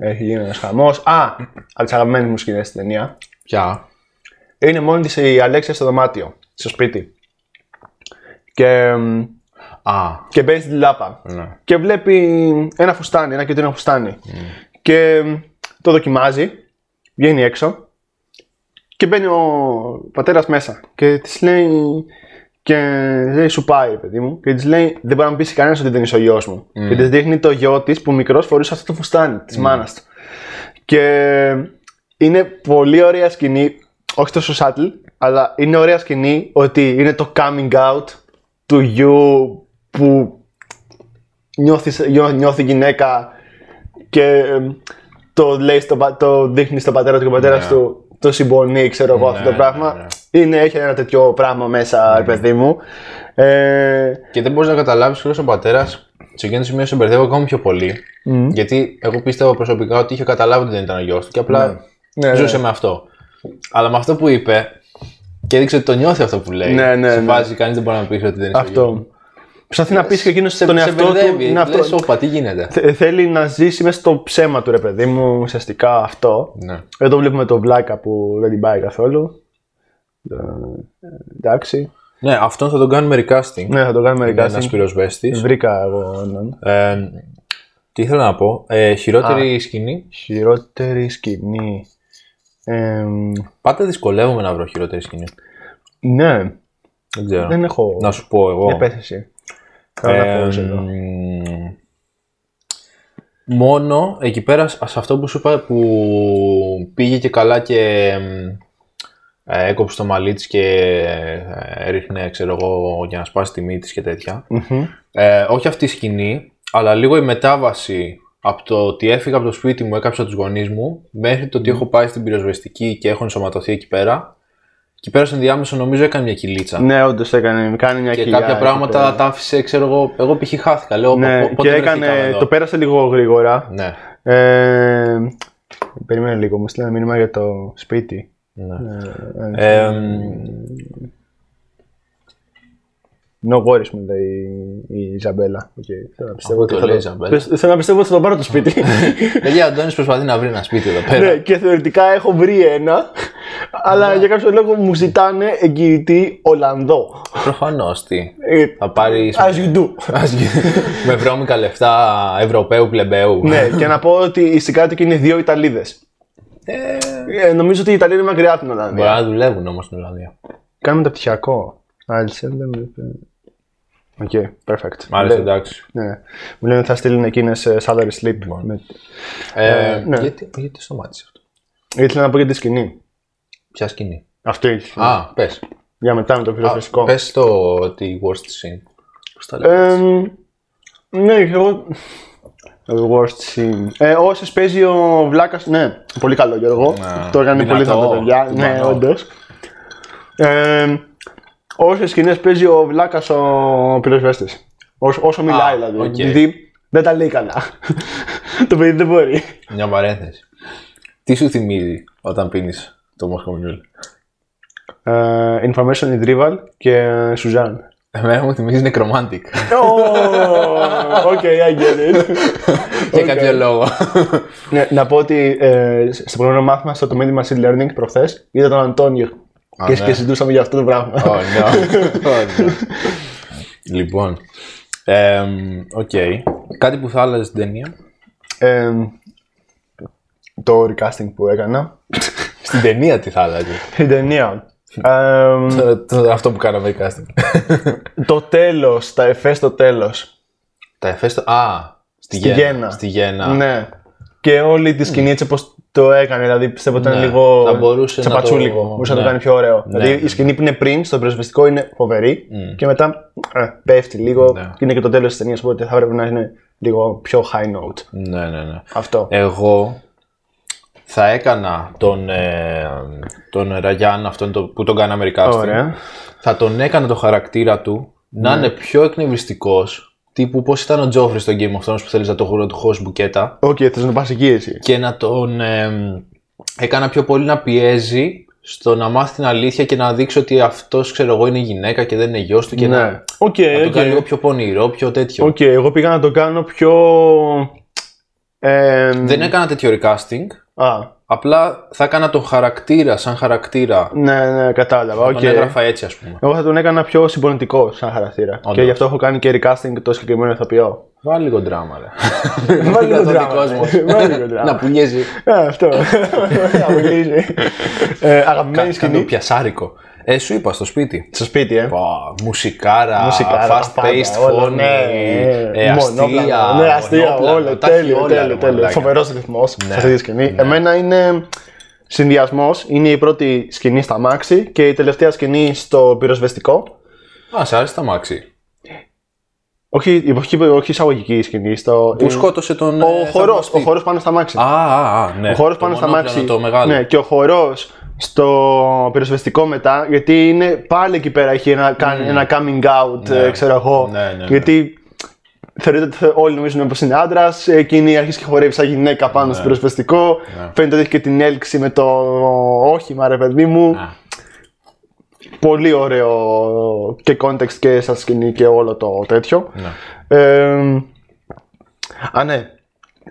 Έχει γίνει ένας χαμός. Α, από τις αγαπημένες μου σκηνές στην ταινία. Πια. Είναι μόνη της η Αλέξια στο δωμάτιο, στο σπίτι. Και μ, Α, και μπαίνει στην τηλάπα. ναι. Και βλέπει ένα φουστάνι, ένα κεντρικό φουστάνι. Και το δοκιμάζει, βγαίνει έξω και μπαίνει ο πατέρας μέσα και της λέει. Και λέει, σου πάει, παιδί μου. Και της λέει, Δεν μπορεί να μου πει κανένας ότι δεν είσαι ο γιος μου. Και της δείχνει το γιο της που μικρός φορούσε αυτό το φουστάνι της μάνας του. Και είναι πολύ ωραία σκηνή, όχι τόσο subtle, αλλά είναι ωραία σκηνή ότι είναι το coming out του γιου που νιώθεις, νιώ- νιώθει γυναίκα και ε, το, λέει στο, πα- το δείχνει στον πατέρα του και ο πατέρας Ναι. του το συμπονεί, ξέρω εγώ αυτό Ναι, το πράγμα. ναι, ναι. Είναι, έχει ένα τέτοιο πράγμα μέσα, ρε παιδί μου. Ε, Και δεν μπορείς να καταλάβεις ότι ο πατέρας σε εκείνο το σημείο σε μπερδεύω ακόμη πιο πολύ. Γιατί εγώ πίστευα προσωπικά ότι είχε καταλάβει ότι δεν ήταν ο γιος του και απλά Ναι, ζούσε με αυτό. Αλλά με αυτό που είπε και έδειξε ότι το νιώθει αυτό που λέει. Ναι, ναι, σε ναι. φάση κανείς δεν μπορεί να πεις ότι δεν είσαι ο γιος αυτό. Μου. Προσπαθεί να πεις και εκείνος Σε, τον σε εαυτό του. μπερδεύει. είναι αυτό. Λες, όπα, τι γίνεται; Θε- θέλει να ζήσει μέσα στο ψέμα του, ρε παιδί μου, ουσιαστικά αυτό. Ναι. Εδώ βλέπουμε τον Βλάκα που δεν την πάει καθόλου. Ε, εντάξει. ναι, αυτόν θα τον κάνουμε recasting. Ναι, θα το κάνουμε Είναι μερικά ένας πυροσβέστη. Βρήκα εγώ έναν. Ε, τι ήθελα να πω; Ε, χειρότερη σκηνή. Χειρότερη σκηνή. Εμ, Πάντα δυσκολεύομαι να βρω χειρότερη σκηνή. ναι, Δεν ξέρω. δεν έχω. Να σου πω εγώ. Για πες εσύ. Κάνω να Ε, πω εδώ. μ, μόνο εκεί πέρα σε αυτό που σου είπα που πήγε και καλά και μ, ε, έκοψε το μαλλί της και ε, έριχνε ξέρω εγώ για να σπάσει τη μύτη της και τέτοια. Μμμ. Ε, όχι αυτή η σκηνή, αλλά λίγο η μετάβαση από το ότι έφυγα από το σπίτι μου, έκαψα τους γονείς μου, μέχρι το ότι έχω πάει στην πυροσβεστική και έχω ενσωματωθεί εκεί πέρα. Εκεί πέρα στο ενδιάμεσο νομίζω έκανε μια κυλίτσα. Ναι, όντω έκανε. Κάνει μια Και κοιλιά κάποια εκεί πράγματα πέρα. τα άφησε, ξέρω εγώ. Εγώ π.χ. χάθηκα. Λέω, Ναι, «Πο- πότε και βρεθήκαμε έκανε. εδώ?» Το πέρασε λίγο γρήγορα. Ναι. Ε, περίμενε λίγο, μου στείλανε μήνυμα για το σπίτι. ναι. Ε, Ε, No worries μου λέει η Ιζαμπέλα. Okay. Θέλω να πιστεύω το ότι θα λέει η το- Ιζαμπέλα. Πες- Θέλω να πιστεύω ότι θα το πάρω το σπίτι. Παιδιά, ο Αντώνης προσπαθεί να βρει ένα σπίτι εδώ πέρα. ναι, και θεωρητικά έχω βρει ένα, αλλά για κάποιο λόγο μου ζητάνε εγγυητή Ολλανδό. Προφανώς τι. Ε, Θα πάρει. As you do. με βρώμικα λεφτά Ευρωπαίου πλεμπαίου. ναι, και να πω ότι οι συγκάτοικοι είναι δύο Ιταλίδες. Ε, Ε, νομίζω ότι η Ιταλία είναι μακριά από την Μπορεί Ολλανδία. να δουλεύουν όμως στην Ολλανδία. Κάνουμε μεταπτυχιακό. Άλυσε, δεν με. Οκ, perfect. Μ' άρεσε, Ναι, εντάξει. Ναι. Μου λένε ότι θα στείλουν εκείνες salary slip. Με... Ε, ναι. γιατί, γιατί σταμάτησε αυτό; Ήθελα να πω για τη σκηνή. Ποια σκηνή; Αυτή η σκηνή. Α, πες. Για μετά με το φιλοσοφικό. Πες το τη worst scene. Πώ τα λέω. Ε, ναι, εγώ. Το worst scene. Ε, Όσες παίζει ο Βλάκας. Ναι, πολύ καλό Γιώργο. Ναι. Το έκανε πολύ Δυνατό, δυνατό, παιδιά. Ναι, κουμπανό. όντως. Ε, Όσες σκηνές παίζει ο Βλάκας ο πυροσβέστης. Όσο, όσο μιλάει δηλαδή. οκ. Γιατί δεν τα λέει καλά. το παιδί δεν μπορεί. Μια παρένθεση. Τι σου θυμίζει όταν πίνεις το Moscow Mule. Ε, information retrieval και Σουζάν. Εμένα μου θυμίζει Nekromantik. Oh, okay, I get it. Για κάποιο λόγο. Ναι, να πω ότι ε, στο προηγούμενο μάθημα στο Community Machine Learning προχθές είδα τον Αντώνιο. Και, ναι. και συζητούσαμε για αυτό το πράγμα. Oh no. Oh, no. Λοιπόν. εμ, Οκ. Κάτι που θα άλλαζες στην ταινία; Ε, το recasting που έκανα. Στην ταινία τι θα άλλαζες; Στην ταινία. Ε, Το- το- Αυτό που κάναμε casting. το τέλος, τα εφές στο τέλος. Τα εφές στο. Α, στη, Στη Γέννα. Στη Γέννα. Ναι. Και όλη τη σκηνή έτσι όπως το έκανε. Δηλαδή πιστεύω ότι ήταν Ναι, λίγο. θα μπορούσε να τσαπατσούλικο. το- Μπορούσε να ναι. το κάνει πιο ωραίο. Ναι, δηλαδή ναι. η σκηνή που είναι πριν στο πυροσβεστικό είναι φοβερή. Και μετά ε, πέφτει λίγο. Ναι. Και είναι και το τέλος της ταινίας. Οπότε θα έπρεπε να είναι λίγο πιο high note. Ναι, ναι, ναι. Αυτό. Εγώ θα έκανα τον, ε, τον Ραγιάν αυτόν το, που τον κάναμε recasting. Ωραία. Θα τον έκανα το χαρακτήρα του να είναι πιο εκνευριστικός τύπου πώς ήταν ο Τζόφρι στο Game of Thrones που θέλεις να το χώρο του χώσεις μπουκέτα; Οκ, okay, θες να πας εκεί εσύ. και να τον ε, έκανα πιο πολύ να πιέζει στο να μάθει την αλήθεια και να δείξει ότι αυτός ξέρω εγώ είναι γυναίκα και δεν είναι γιος του και να, Ναι. Οκ, να τον οκ. κάνει λίγο πιο πονηρό, πιο τέτοιο. Οκ, εγώ πήγα να το κάνω πιο. Ε, Δεν έκανα τέτοιο recasting, Α, Απλά θα έκανα τον χαρακτήρα σαν χαρακτήρα. ναι, ναι, κατάλαβα. Τον οκ. έγραφα έτσι, ας πούμε. Εγώ θα τον έκανα πιο συμπονητικό σαν χαρακτήρα. Και γι' αυτό έχω κάνει και recasting το συγκεκριμένο ηθοποιό. Βάλει λίγο δράμα, ρε. Βάλει λίγο τον δράμα, κόσμο. ναι. Βάλει λίγο δράμα. Να πουλήσει. Ε, αυτό. Απολύζει. ε, αγαπημένη Κάτω σκηνή. πιασάρικο. Ε, σου είπα στο σπίτι. Στο σπίτι, ε. Πα, μουσικάρα, Μουσικάρα, τα fast πάντα, paced όλα, φωνή, ναι, ε, μονόπλανο, αστεία, Ναι, αστεία, μονόπλανο, όλα. τα έχει Τέλειο, όλα, ρε τέλειο, τέλειο. μαλάκα. Φοβερός ρυθμός σε Ναι. αυτή τη σκηνή. Εμένα είναι συνδυασμός. Είναι η πρώτη σκηνή στα μάξι και η τελευταία σκηνή στο πυροσβεστικό. Α, σε άρεσε τα μάξι. Όχι, όχι, όχι εισαγωγική σκηνή. Στο... Που σκότωσε τον. Ο ε, χορός, θαυμαστή. ο χορός πάνω στα μάξι. Α, α, α, ναι. ο χώρο Το πάνω στα μονόπλανο, μάξι. Το μεγάλο. Ναι, και ο χορός στο πυροσβεστικό μετά, γιατί είναι πάλι εκεί πέρα έχει ένα, κάνει ένα coming out, Ναι. ε, ξέρω εγώ. Ναι, ναι, ναι. Γιατί θεωρείται ότι θε- όλοι νομίζουν πως είναι άντρας, εκείνη αρχίζει και χορεύει σαν γυναίκα πάνω στο πυροσβεστικό. Ναι. Φαίνεται ότι έχει και την έλξη με το όχημα, ρε παιδί μου. Α, Πολύ ωραίο και context και σαν σκηνή και όλο το τέτοιο. ναι. Ε, α, ναι.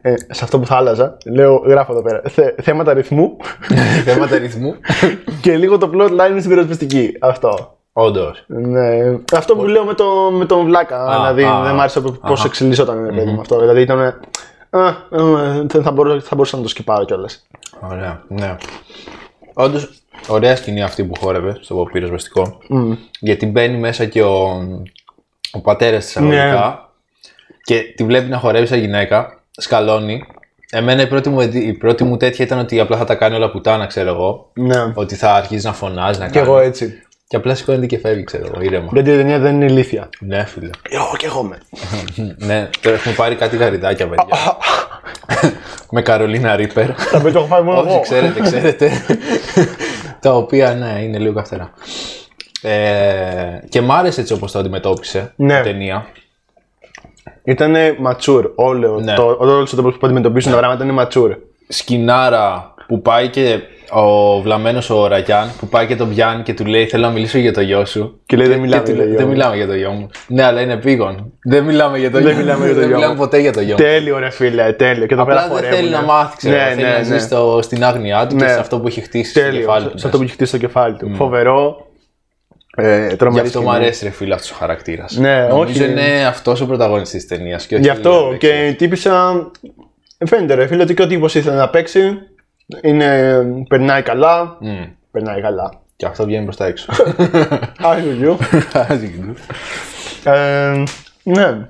Ε, σε αυτό που θα άλλαζα, λέω, γράφω εδώ πέρα. Θε, θέματα ρυθμού Θέματα ρυθμού. και λίγο το plot line στην πυροσβεστική. Αυτό. Όντως. Ναι. Αυτό που λέω με, το, με τον Βλάκα. Α, δηλαδή, α, δεν μ' άρεσε πώ αχα. εξελισσόταν ρε παιδί μου αυτό. Δηλαδή ήταν. Α, ε, δεν θα, μπορούσα, θα μπορούσα να το σκυπάρω κιόλας. Ωραία. Ναι. Όντως, ωραία σκηνή αυτή που χόρευε στο πυροσβεστικό. Γιατί μπαίνει μέσα και ο, ο πατέρας της αγωγικά και τη βλέπει να χορεύει σαν γυναίκα. Σκαλώνει. Εμένα η πρώτη, μου, η πρώτη μου τέτοια ήταν ότι απλά θα τα κάνει όλα πουτάνα, ξέρω εγώ. Ναι. Ότι θα αρχίσει να φωνάζει, να Κι κάνει. εγώ έτσι. Και απλά σηκώνεται και φεύγει, ξέρω εγώ, ήρεμα. Γιατί η ταινία δεν είναι ηλίθια. Ναι, φίλε. Εγώ κι εγώ με. ναι, τώρα έχουμε πάρει κάτι γαριδάκια, παιδιά. με Καρολίνα Ρίπερ. Τα οποία το έχω φάει μόνο Όχι, εγώ. ξέρετε, ξέρετε. τα οποία, ναι, είναι λίγο καυτερά. Ε, και μ' άρεσε έτσι όπως το αντιμετώπισε Ναι. η ταινία. Ήταν mature. Όλο Ναι. το, όλος ο τρόπος που αντιμετωπίζουν τα πράγματα είναι mature. Σκινάρα που πάει και ο βλαμμένος ο Ραγιάν που πάει και τον πιάνει και του λέει Θέλω να μιλήσω για το γιο σου. Και λέει δεν μιλάμε Και του για λέει, το Δεν γιο μου». μιλάμε για το γιο μου. Ναι, αλλά είναι επίγον. Δεν μιλάμε για το Δεν γιο μου. μιλάμε για το Δεν γιο μιλάμε μου. ποτέ για το γιο μου. Τέλειο ρε φίλε, τέλειο. Και εδώ πέρα Απλά δεν χορεύουνε. θέλει να μάθει, ξέρω. Ναι, θέλει ναι, να ναι. ζει στο, στην άγνοιά του και Ναι. σε αυτό που έχει χτίσει στο Τέλειο. κεφάλι Σε του. σε αυτό που έχει χτίσει στο κεφάλι του. Φοβερό. Ε, Γι' τρομερή αυτό μου σκηνή. αρέσει ρε φίλε αυτός ο χαρακτήρας. Ναι, Νομίζω όχι. είναι αυτός ο πρωταγωνιστής τη ταινία. Γι' αυτό και η τύπησα. Φαίνεται ρε φίλε ότι και ο τύπος ήθελε να παίξει. Είναι, περνάει καλά. Περνάει καλά. Και αυτό βγαίνει προς τα έξω. Άγιο ε, Ναι,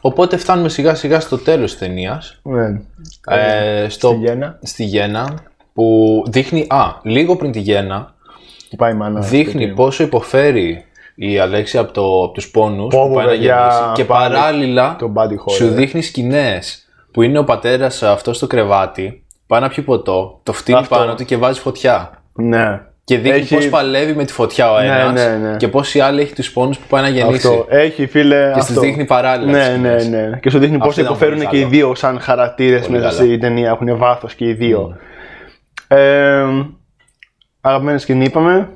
Οπότε φτάνουμε σιγά σιγά στο τέλος τη ταινίας. ναι. Ε, στο, Στη Γέννα. στη Γέννα που δείχνει. Α, λίγο πριν τη Γέννα Που πάει η μάνα. δείχνει πόσο υποφέρει η Αλέξια από, το, από τους πόνους Πω, που πάει να παιδιά, γεννήσει και πάλι παράλληλα το body horror. σου δείχνει σκηνές που είναι ο πατέρας αυτός στο κρεβάτι πάει να πιει ποτό, το φτύνει Αυτό. πάνω του και βάζει φωτιά Ναι. και δείχνει Έχει- πώς παλεύει με τη φωτιά ο ένας ναι, ναι. και πώς η άλλη έχει τους πόνους που πάει να γεννήσει Αυτό. Έχει φίλε. και αυτό. στις δείχνει παράλληλα τις Ναι, ναι, σκηνές. ναι. Και σου δείχνει πώς Αυτό ήταν υποφέρουν πολύ και οι καλό. δύο σαν χαρακτήρες μέσα καλά. στην ταινία. Έχουν βάθος και οι δύο. Ε, αγαπημένη σκηνή είπαμε.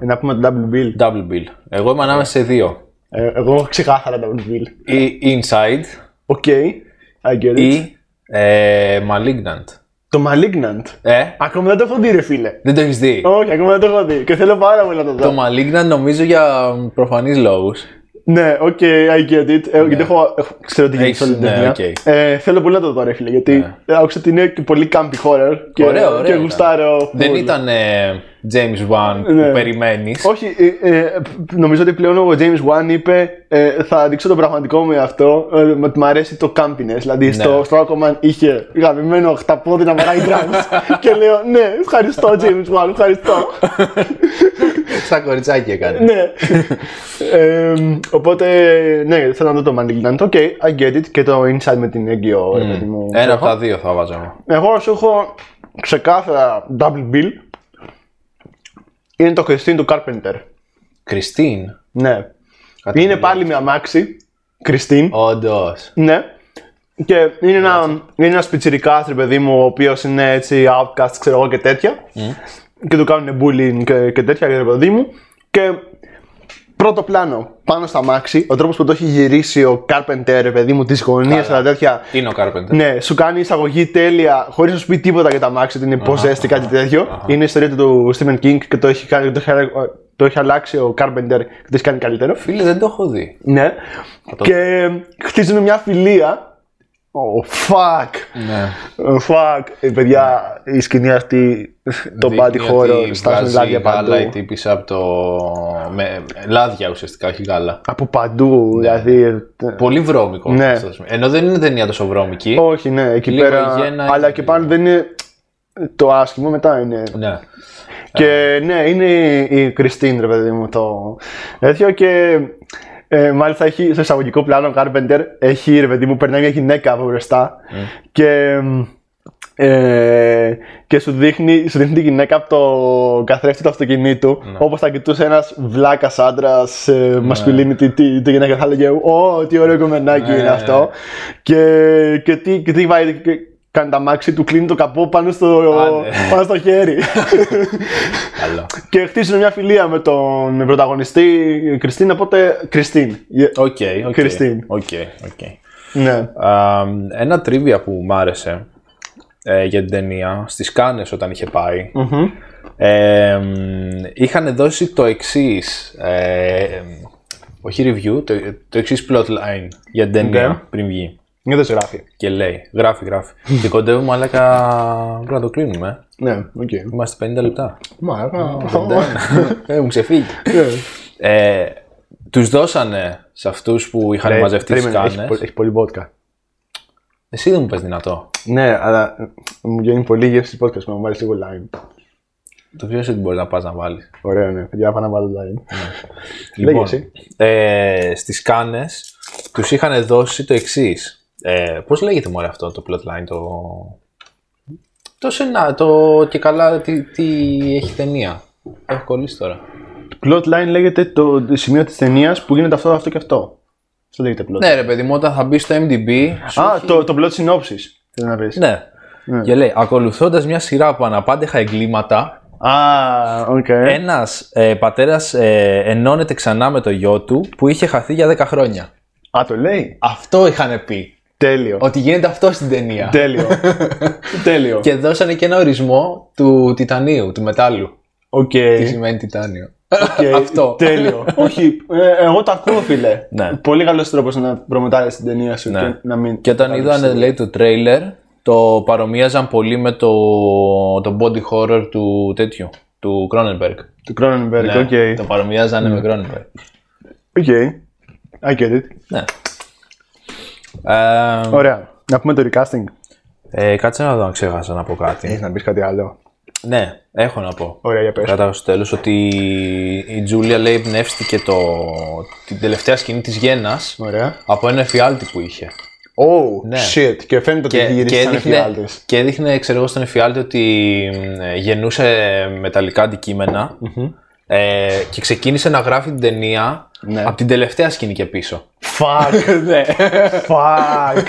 Ε, Να πούμε το double bill. Double bill. Εγώ είμαι ανάμεσα σε δύο. Ε, εγώ έχω ξεκάθαρα double bill. Ή Inside Οκ. I get it. ή ε, Malignant. Το Malignant. Ε, Ακόμα δεν το έχω δει, ρε φίλε. δεν το έχεις δει. Όχι, ακόμα δεν το έχω δει. Και θέλω πάρα πολύ να το δω. Το Malignant νομίζω για προφανείς λόγους. Ναι, οκ, I get it. Ε, Γιατί έχω, έχω- ξέρω τι γίνεται σε όλη την Ναι, ταινία. οκ. Ε, θέλω πολύ να το δω, ρε φίλε. Γιατί Ναι. άκουσα ότι είναι και πολύ campy horror. Και, Ωραίο, ωραίο και ήταν. γουστάρω. Δεν full. ήταν ε, James Wan που Ναι. περιμένεις. Όχι, ε, ε, νομίζω ότι πλέον ο James Wan είπε ε, θα δείξω το πραγματικό μου αυτό, ε, ότι μου αρέσει το campiness. Δηλαδή στο, στο Aquaman είχε γαμημένο χταπόδι να βαράει drums και λέω ναι, ευχαριστώ James Wan, ευχαριστώ. Σαν κοριτσάκι έκανε. ναι. ε, οπότε, ναι, θέλω να δω το Malignant. Οκ, I get it. Και το Inside με την έγκυο, ρε παιδί μου. Ένα από τα δύο θα βάζω εγώ. Εγώ σου έχω ξεκάθαρα double bill. Είναι το Christine του Carpenter. Κριστίν. Ναι. Κάτι είναι που πάλι με αμάξι. Christine. Όντως. Ναι. Και είναι ένα, είναι ένας πιτσιρικάς, ρε παιδί μου, ο οποίος είναι έτσι outcast, ξέρω εγώ και τέτοια. Και του κάνουν bullying και, και τέτοια, ρε παιδί μου. Και πρώτο πλάνο πάνω στα μάξι, ο τρόπος που το έχει γυρίσει ο Carpenter, ρε παιδί μου, τι γωνίε Καλά. αλλά τέτοια. Είναι ο Carpenter; Ναι, σου κάνει εισαγωγή τέλεια, χωρίς να σου πει τίποτα για τα μάξι, ότι είναι possessed ή κάτι τέτοιο. Είναι η ιστορία του, του Stephen King και το έχει, κάνει, το, έχει, το έχει αλλάξει ο Carpenter και το έχει κάνει καλύτερο. Φίλε, δεν το έχω δει. Ναι. το- Και χτίζουν μια φιλία. Oh, fuck. Ναι. Oh, fuck. Ε, παιδιά, η σκηνή αυτή, το Δείχνει body horror, ότι στάζουν βγάζει λάδια παντού. γάλα η τύπησα από το... Με... Λάδια ουσιαστικά, όχι γάλα. Από παντού, δηλαδή. ε, Πολύ βρώμικο. Ναι. αυτό το σημείο. Ενώ δεν είναι ταινία τόσο βρώμικη. Όχι, ναι, εκεί Λίγο πέρα. γένα Αλλά είναι. και πάλι δεν είναι το άσχημο, μετά είναι. Ναι. Και ναι, είναι η Κριστίν, ρε παιδί μου, το τέτοιο. Και ε, μάλιστα έχει στο εισαγωγικό πλάνο ο Carpenter, έχει ρε παιδί μου, περνάει μια γυναίκα από μπροστά. Και, ε, και σου, δείχνει, σου δείχνει τη γυναίκα από το καθρέφτη του αυτοκινήτου. Όπως θα κοιτούσε ένας βλάκας άντρας, ε, masculinity, τη, τη γυναίκα θα έλεγε Ω, τι ωραίο κομμενάκι Ναι. είναι αυτό. Και, και, τι, και τι βάζει, και κάνει το αμάξι του, κλείνει το καπό πάνω στο, Άντε. πάνω στο χέρι. Καλό. και χτίσουν μια φιλία με τον πρωταγωνιστή Christine, οπότε Christine. Οκ, οκ. Christine. Οκ, οκ. Ναι. Α, Ένα trivia που μου άρεσε ε, για την ταινία, στις Κάννες όταν είχε πάει, Μμμ. ε, είχαν δώσει το εξής. Ε, όχι review, το, το εξής plotline για την ταινία Ναι. πριν βγει. Δεν το γράφει. Και λέει, γράφει, γράφει. και κοντεύουμε, αλλά πρέπει να το κλείνουμε. Ναι, οκ. Είμαστε 50 λεπτά. Μα, ε, μου ξεφύγει. ε, τους δώσανε σε αυτούς που είχαν μαζευτεί στις Περίμενε, έχει, Κάννες. πο- έχει πολύ βότκα. Εσύ δεν μου πες δυνατό. Ναι, αλλά ε, μου βγαίνει πολύ γεύση podcast να μου βάλεις λίγο lime. Το ποιο ότι μπορεί να πας να βάλεις. Ωραίο, ναι. Για πάω να βάλω lime. Λοιπόν, εσύ. ε, στις Κάνες τους είχαν δώσει το εξής. Ε, πώς λέγεται μωρέ αυτό το plotline, το... Το σενά, το και καλά τι, τι έχει ταινία. Έχω κολλήσει τώρα. Plotline λέγεται το σημείο της ταινίας που γίνεται αυτό, αυτό και αυτό. Αυτό λέγεται plot. Ναι ρε παιδί μου, όταν θα μπει στο MDB, σου Α, έχει- το, το plot synopsis. Θέλω να πεις. ναι. Και λέει, ακολουθώντας μια σειρά από αναπάντεχα εγκλήματα, Α, οκ. ένας ε, πατέρας ε, ενώνεται ξανά με το γιο του που είχε χαθεί για 10 χρόνια. Α, το λέει. Αυτό είχαν πει. Τέλειο. Ότι γίνεται αυτό στην ταινία. Τέλειο. Τέλειο. Και δώσανε και ένα ορισμό του τιτανίου, του μετάλλου. Οκ. Τι σημαίνει τιτάνιο. Οκ, Αυτό. Τέλειο. Όχι, ε, εγώ το ακούω, φίλε. Ναι. Πολύ καλός τρόπος να προμοτάρει την ταινία σου Ναι. και να μην. Και όταν είδανε λέει το τρέιλερ, το παρομοίαζαν πολύ με το, το body horror του τέτοιου, του Cronenberg. Του Cronenberg, Ναι, οκ. Το παρομοίαζαν με Cronenberg. Οκ. I get it. Ναι. Ε, Ωραία. Να πούμε το recasting. ε, κάτσε να δω αν ξέχασα να πω κάτι. Έχεις να πεις κάτι άλλο. Ναι, έχω να πω. Ωραία, για πες. Κατά στο τέλος ότι η Τζούλια λέει εμπνεύστηκε το, την τελευταία σκηνή της Γένας Ωραία. από ένα εφιάλτη που είχε. Oh, Ναι. shit. Και φαίνεται ότι Και, γύρισε και, σαν έδειχνε, εφιάλτης. και έδειχνε, ξέρω εγώ, στον εφιάλτη ότι μ, ε, γεννούσε μεταλλικά αντικείμενα, ε, και ξεκίνησε να γράφει την ταινία Ναι. από την τελευταία σκηνή και πίσω. Fuck. ναι. Fuck.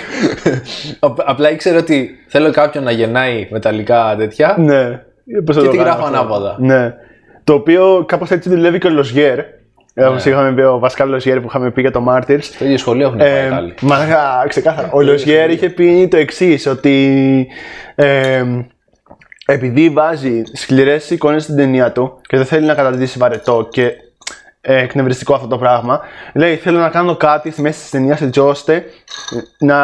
Απ- Απλά ήξερε ότι θέλω κάποιον να γεννάει μεταλλικά τέτοια. ναι. Πώς θα Και το τη κάνω γράφω αυτό. ανάποδα. Ναι. Το οποίο κάπως έτσι δουλεύει και ο Λοζιέρ. Ναι. Όπως είχαμε πει, ο Πασκάλ Λοζιέρ που είχαμε πει για το Martyrs. Στο ίδιο σχολείο έχουν πάει Ε, άλλοι. μα ξεκάθαρα. Ο Λοζιέρ είχε πει το εξής, ότι ε, επειδή βάζει σκληρές εικόνες στην ταινία του και δεν θέλει να καταδείξει βαρετό και ε, εκνευριστικό αυτό το πράγμα, λέει: Θέλω να κάνω κάτι στη μέση της ταινίας έτσι ώστε να,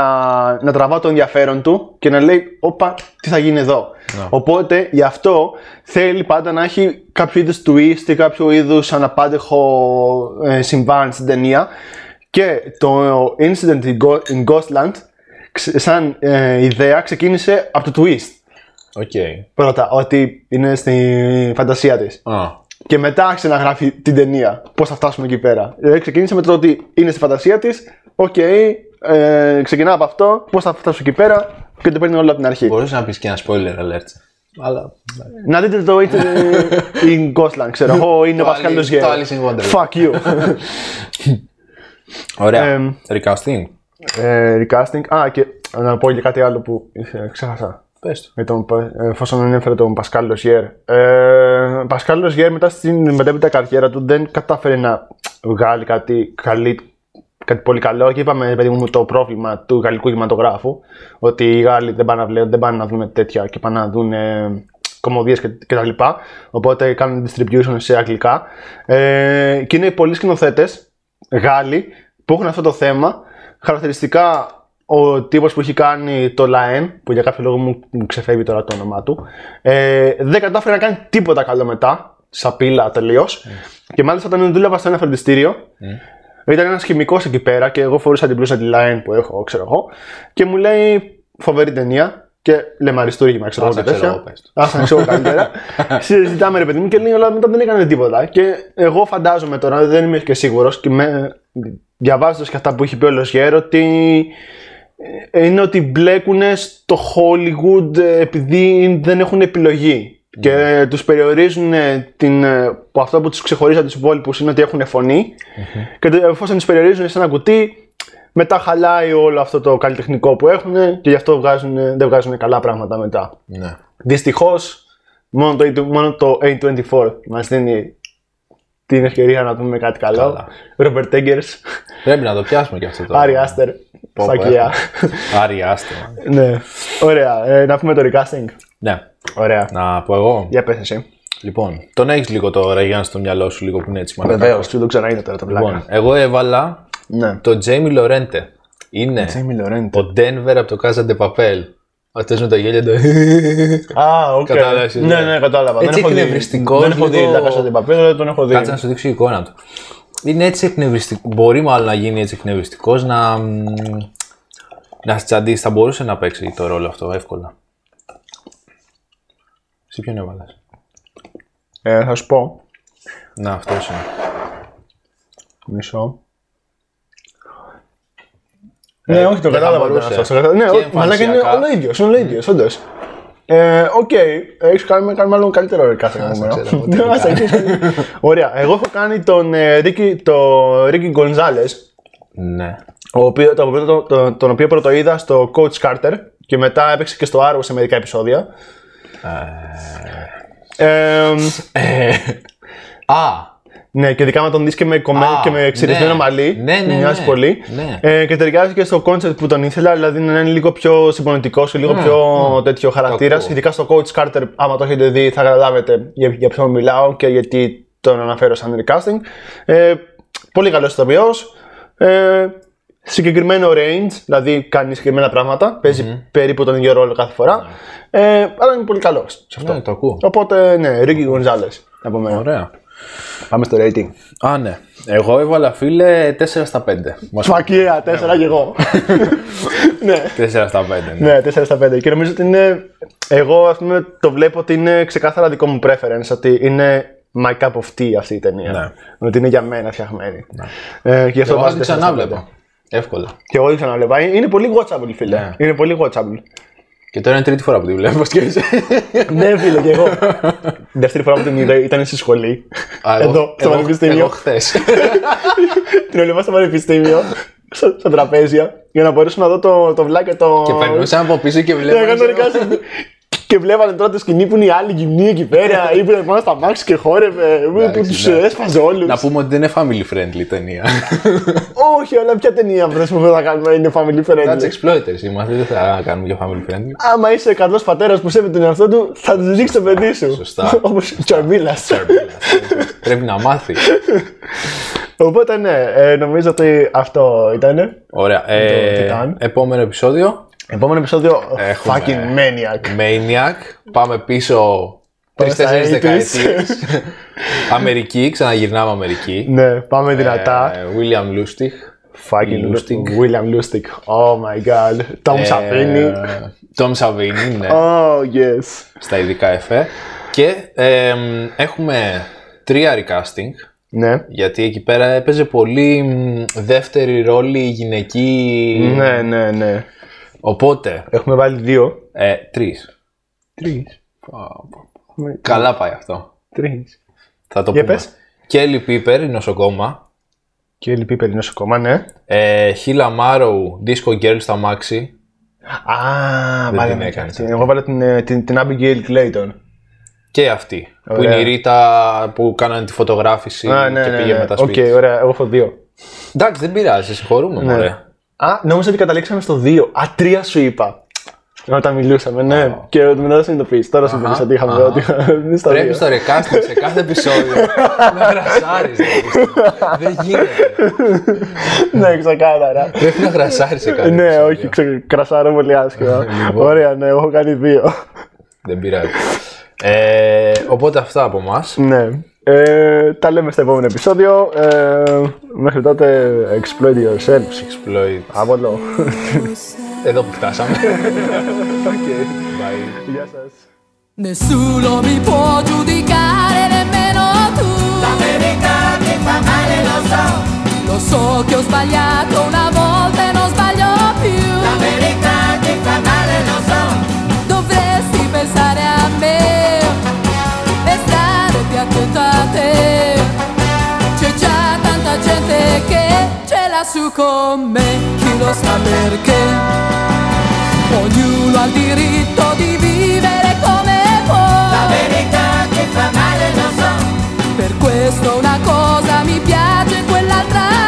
να τραβάω το ενδιαφέρον του και να λέει: Όπα, τι θα γίνει εδώ. Ναι. Οπότε γι' αυτό θέλει πάντα να έχει κάποιο είδους twist ή κάποιο είδους αναπάντεχο ε, συμβάν στην ταινία. Και το Incident in Go- in Ghostland, ξε- σαν ε, ιδέα, ξεκίνησε από το twist. Οκ. Πρώτα, ότι είναι στη φαντασία της. Α, Και μετά άρχισε να γράφει την ταινία. Πώς θα φτάσουμε εκεί πέρα. Δηλαδή ξεκίνησε με το ότι είναι στη φαντασία της. Οκ, ε, ξεκινάω από αυτό. Πώς θα φτάσω εκεί πέρα. Και το παίρνει όλο από την αρχή. μπορούσε να πεις και ένα spoiler alert. Αλλά. Να δείτε το Incident in Ghostland, ξέρω εγώ. Είναι ο Το Πασκάλ Alice- Λοζιέρ. το Alice in Wonderland. Fuck you. Ωραία. Εμ, Recasting. ε, recasting. Α, και να πω και κάτι άλλο που ε, ξέχασα. Πες το. Με τον, Πα- εφόσον ανέφερε τον Πασκάλ Λοσιέρ. Ε, Πασκάλ Ροζιέρ μετά στην μετέπειτα καριέρα του δεν κατάφερε να βγάλει κάτι, καλή, κάτι πολύ καλό. Και είπαμε, παιδί μου, το πρόβλημα του γαλλικού κινηματογράφου. Ότι οι Γάλλοι δεν πάνε να βλέπουν, δεν πάνε να δουν τέτοια και πάνε να δουν ε, κομμωδίε κτλ. Οπότε κάνουν distribution σε αγγλικά. Ε, και είναι πολλοί σκηνοθέτες Γάλλοι που έχουν αυτό το θέμα. Χαρακτηριστικά ο τύπος που έχει κάνει το Λαέν, που για κάποιο λόγο μου, μου ξεφεύγει τώρα το όνομά του, ε, δεν κατάφερε να κάνει τίποτα καλό μετά. Σαπίλα τελείως. Και μάλιστα όταν δούλευα σε ένα φροντιστήριο, ήταν ένας χημικός εκεί πέρα και εγώ φορούσα την πλούσα τη Line που έχω, ξέρω εγώ, και μου λέει φοβερή ταινία. Και λέμε αριστούργημα, ξέρω εγώ Άσε, τέτοια. ξέρω εγώ, πες το. Α, να ξέρω καλύτερα. Συζητάμε ρε παιδί μου και λέει όλα μετά δεν έκανε τίποτα. Και εγώ φαντάζομαι τώρα, δεν είμαι και σίγουρος και με... διαβάζοντας και αυτά που έχει πει ο Λοσιέρ, ότι ε, είναι ότι μπλέκουν στο Hollywood ε, επειδή δεν έχουν επιλογή. Και τους περιορίζουν ε, την, ε, που αυτό που τους ξεχωρίζει από τους υπόλοιπους είναι ότι έχουν φωνή. Και το- εφόσον τους περιορίζουν σε ένα κουτί, μετά χαλάει όλο αυτό το καλλιτεχνικό που έχουν και γι' αυτό βγάζουν, δεν βγάζουν καλά πράγματα μετά. Ναι. Δυστυχώς, μόνο το, A- μόνο το A24 μας δίνει την ευκαιρία να δούμε κάτι καλό. Καλά. Robert Eggers, Πρέπει να το πιάσουμε και αυτό το. Άρη Άστερ, πω, φακιά. Άρη, άστε. ναι, ωραία. Ε, να πούμε το recasting. Ναι. Ωραία. Να πω εγώ. Για πες εσύ. Λοιπόν, τον έχεις λίγο το Ραγιάν στο μυαλό σου, λίγο που είναι έτσι μαλακά; Βεβαίως, σου το ξαναείδα τώρα το πλάκα. Λοιπόν, εγώ έβαλα ναι. το Jaime Lorente. Είναι Jaime Lorente. ο Denver από το Casa de Papel. Αυτό με το γέλιο το. Α, οκ. Κατάλαβες, Ναι, ναι. ναι, κατάλαβα. Έτσι δεν έχω δει. εκνευριστικός, Δεν έχω δει λίγο- τα Casa de Papel, δεν τον έχω δει. Κάτσε να σου δείξω η εικόνα του. Είναι έτσι εκνευριστικό. Μπορεί μάλλον να γίνει έτσι εκνευριστικός να. μ, να τσαντίσει. Θα μπορούσε να παίξει το ρόλο αυτό εύκολα. Σε ποιον έβαλες; Ε, θα σου πω. Να, αυτός είναι. Μισό. Ναι, όχι, το δεν θα κατάλαβα. ότι μπορούσε. ήταν αυτός. Το κατάλαβα. Ναι, Και όχι, μαλάκα είναι εμφανισιακά. όλο ίδιος. Είναι όλο ίδιος, όντως. Ε, Οκ, έχεις κάνει, κάνει μάλλον καλύτερο κάθε νούμερο. ξέρω εγώ τι Ναι, άσε, έχεις κάνει. Ωραία. Εγώ έχω κάνει τον ε, Ricky, το Ricky Gonzalez, Ναι. ο οποίο, το, οποίο- το, το, τον οποίο πρώτο είδα στο Coach Carter και μετά έπαιξε και στο Arrow σε μερικά επεισόδια. Ε, Ε, α, ναι, και ειδικά με τον δεις και με κομμένο Α, και με ξυρισμένο ναι. μαλλί. Ναι, ναι, μου μοιάζει ναι. πολύ. Ναι. Ε, και ταιριάζει και στο concept που τον ήθελα, δηλαδή να είναι λίγο πιο συμπονετικό και λίγο πιο τέτοιο χαρακτήρας. ακούω. Ειδικά στο Coach Carter, άμα το έχετε δει, θα καταλάβετε για, για ποιον μιλάω και γιατί τον αναφέρω σαν recasting. Ε, πολύ καλός ηθοποιός. Ε, συγκεκριμένο range, δηλαδή κάνει συγκεκριμένα πράγματα. Παίζει περίπου τον ίδιο ρόλο κάθε φορά. Ε, αλλά είναι πολύ καλός σε αυτό. ναι, το ακούω. Οπότε, ναι, Ricky Gonzalez από μένα. Ωραία. Πάμε στο rating. Α, ναι. Εγώ έβαλα φίλε 4 στα 5. Μας Φακία, 4 κι εγώ. ναι. 4 στα 5. Ναι. Ναι, 4 στα 5. Και νομίζω ότι είναι. Εγώ, ας πούμε, το βλέπω ότι είναι ξεκάθαρα δικό μου preference. Ότι είναι my cup of tea αυτή η ταινία. Ναι. Ότι είναι για μένα φτιαγμένη. Ε, και γι' αυτό Εγώ βάζω την 4 στα 5. ξανάβλεπα. Εύκολα. Και εγώ την ξαναβλέπα. Είναι πολύ watchable, φίλε. Ναι. Είναι πολύ watchable. Και τώρα είναι τρίτη φορά που τη βλέπω. σκέφτεσαι. ναι, φίλε, και εγώ. Δεύτερη φορά που την είδα ήταν στη σχολή. Α, εγώ- Εδώ, στο εγώ- πανεπιστήμιο. Εγώ χθες. την έβλεπα στο πανεπιστήμιο, στα, στα τραπέζια, για να μπορέσω να δω το, το βλάκι και το. και περνούσα από πίσω και Ναι, βλέπω. Έκανε το recasting. Και βλέπανε τώρα το σκηνή που είναι οι άλλοι γυμνοί εκεί πέρα. Είπε πάνω στα μάξι και χόρευε. Που Εντάξει, τους ναι. έσπαζε όλους. Να πούμε ότι δεν είναι family friendly ταινία. Όχι, αλλά ποια ταινία αυτέ που θα κάνουμε είναι family That's friendly. exploiters είμαστε, δεν θα κάνουμε για family friendly. Άμα είσαι καλός πατέρας που σέβεται τον εαυτό του, θα τους δείξει το παιδί σου. Σωστά. Όπως ο Τσαρμπίλας. Πρέπει να μάθει. Οπότε ναι, ε, νομίζω ότι αυτό ήταν. Ωραία. Ε, Titan. επόμενο επεισόδιο. Επόμενο επεισόδιο Έχουμε- fucking maniac. Maniac. Πάμε πίσω Πάμε στα τρει-τέσσερι 80s. δεκαετίες. Αμερική, ξαναγυρνάμε Αμερική. Ναι, πάμε δυνατά. Ε, William Lustig. Fucking Lustig. William Lustig. Oh my god. Tom Ε, Savini. Tom Savini, ναι. Oh yes. Στα ειδικά εφέ. Και ε, μ, έχουμε τρία recasting. Ναι. Γιατί εκεί πέρα έπαιζε πολύ μ, δεύτερη ρόλη γυναική. Ναι, ναι, ναι. Οπότε, Έχουμε βάλει δύο. ε, τρεις. Τρεις. Καλά πάει αυτό. Τρεις. Θα το Για πούμε. πες. Kelly Piper, η νοσοκόμα. Kelly Piper είναι νοσοκόμα, ναι. Ε, Hyla Marrow, Disco Girl στο αμάξι. Α, την βάλαμε έκανες και αυτή. Εγώ έβαλα την, ε, την, την Abigail Clayton. Και αυτή. Που Ωραία. είναι η Ρίτα που κάνανε τη φωτογράφηση Α, ναι, και ναι, πήγε ναι. μετά Οκ, σπίτι. της. ωραία, εγώ έχω δύο. Εντάξει, δεν πειράζει, σε συγχωρούμε. Ναι. μωρέ. Α, νόμιζα ότι καταλήξαμε στο 2. Α, τρία σου είπα. Όταν μιλούσαμε, ναι. Και μετά το συνειδητοποίησει. Τώρα συνειδητοποίησα ότι είχαμε αχα. ότι είναι στα Πρέπει δύο. στο recasting σε κάθε επεισόδιο να γρασάρεις. Δεν γίνεται. ναι, ξεκάθαρα. Πρέπει να γρασάρεις σε κάθε ναι, επεισόδιο. όχι, ξε... κρασάρω πολύ άσχημα. Λοιπόν. Ωραία, ναι, έχω κάνει δύο. Δεν πειράζει. Ε, οπότε αυτά από εμά. ναι. Ε, τα λέμε στο επόμενο επεισόδιο. Ε, μέχρι τότε, exploit yourself. Exploit. Από εδώ. Εδώ που φτάσαμε. okay. Bye. Γεια σας. Nessuno mi può giudicare, nemmeno tu. La verità ti fa male, lo so. Lo so che ho sbagliato una volta e non sbaglio più. La verità attento a te. C'è già tanta gente che ce l'ha su con me, chi lo sa perché. Ognuno ha il diritto di vivere come può. La verità ti fa male, lo so. Per questo una cosa mi piace e quell'altra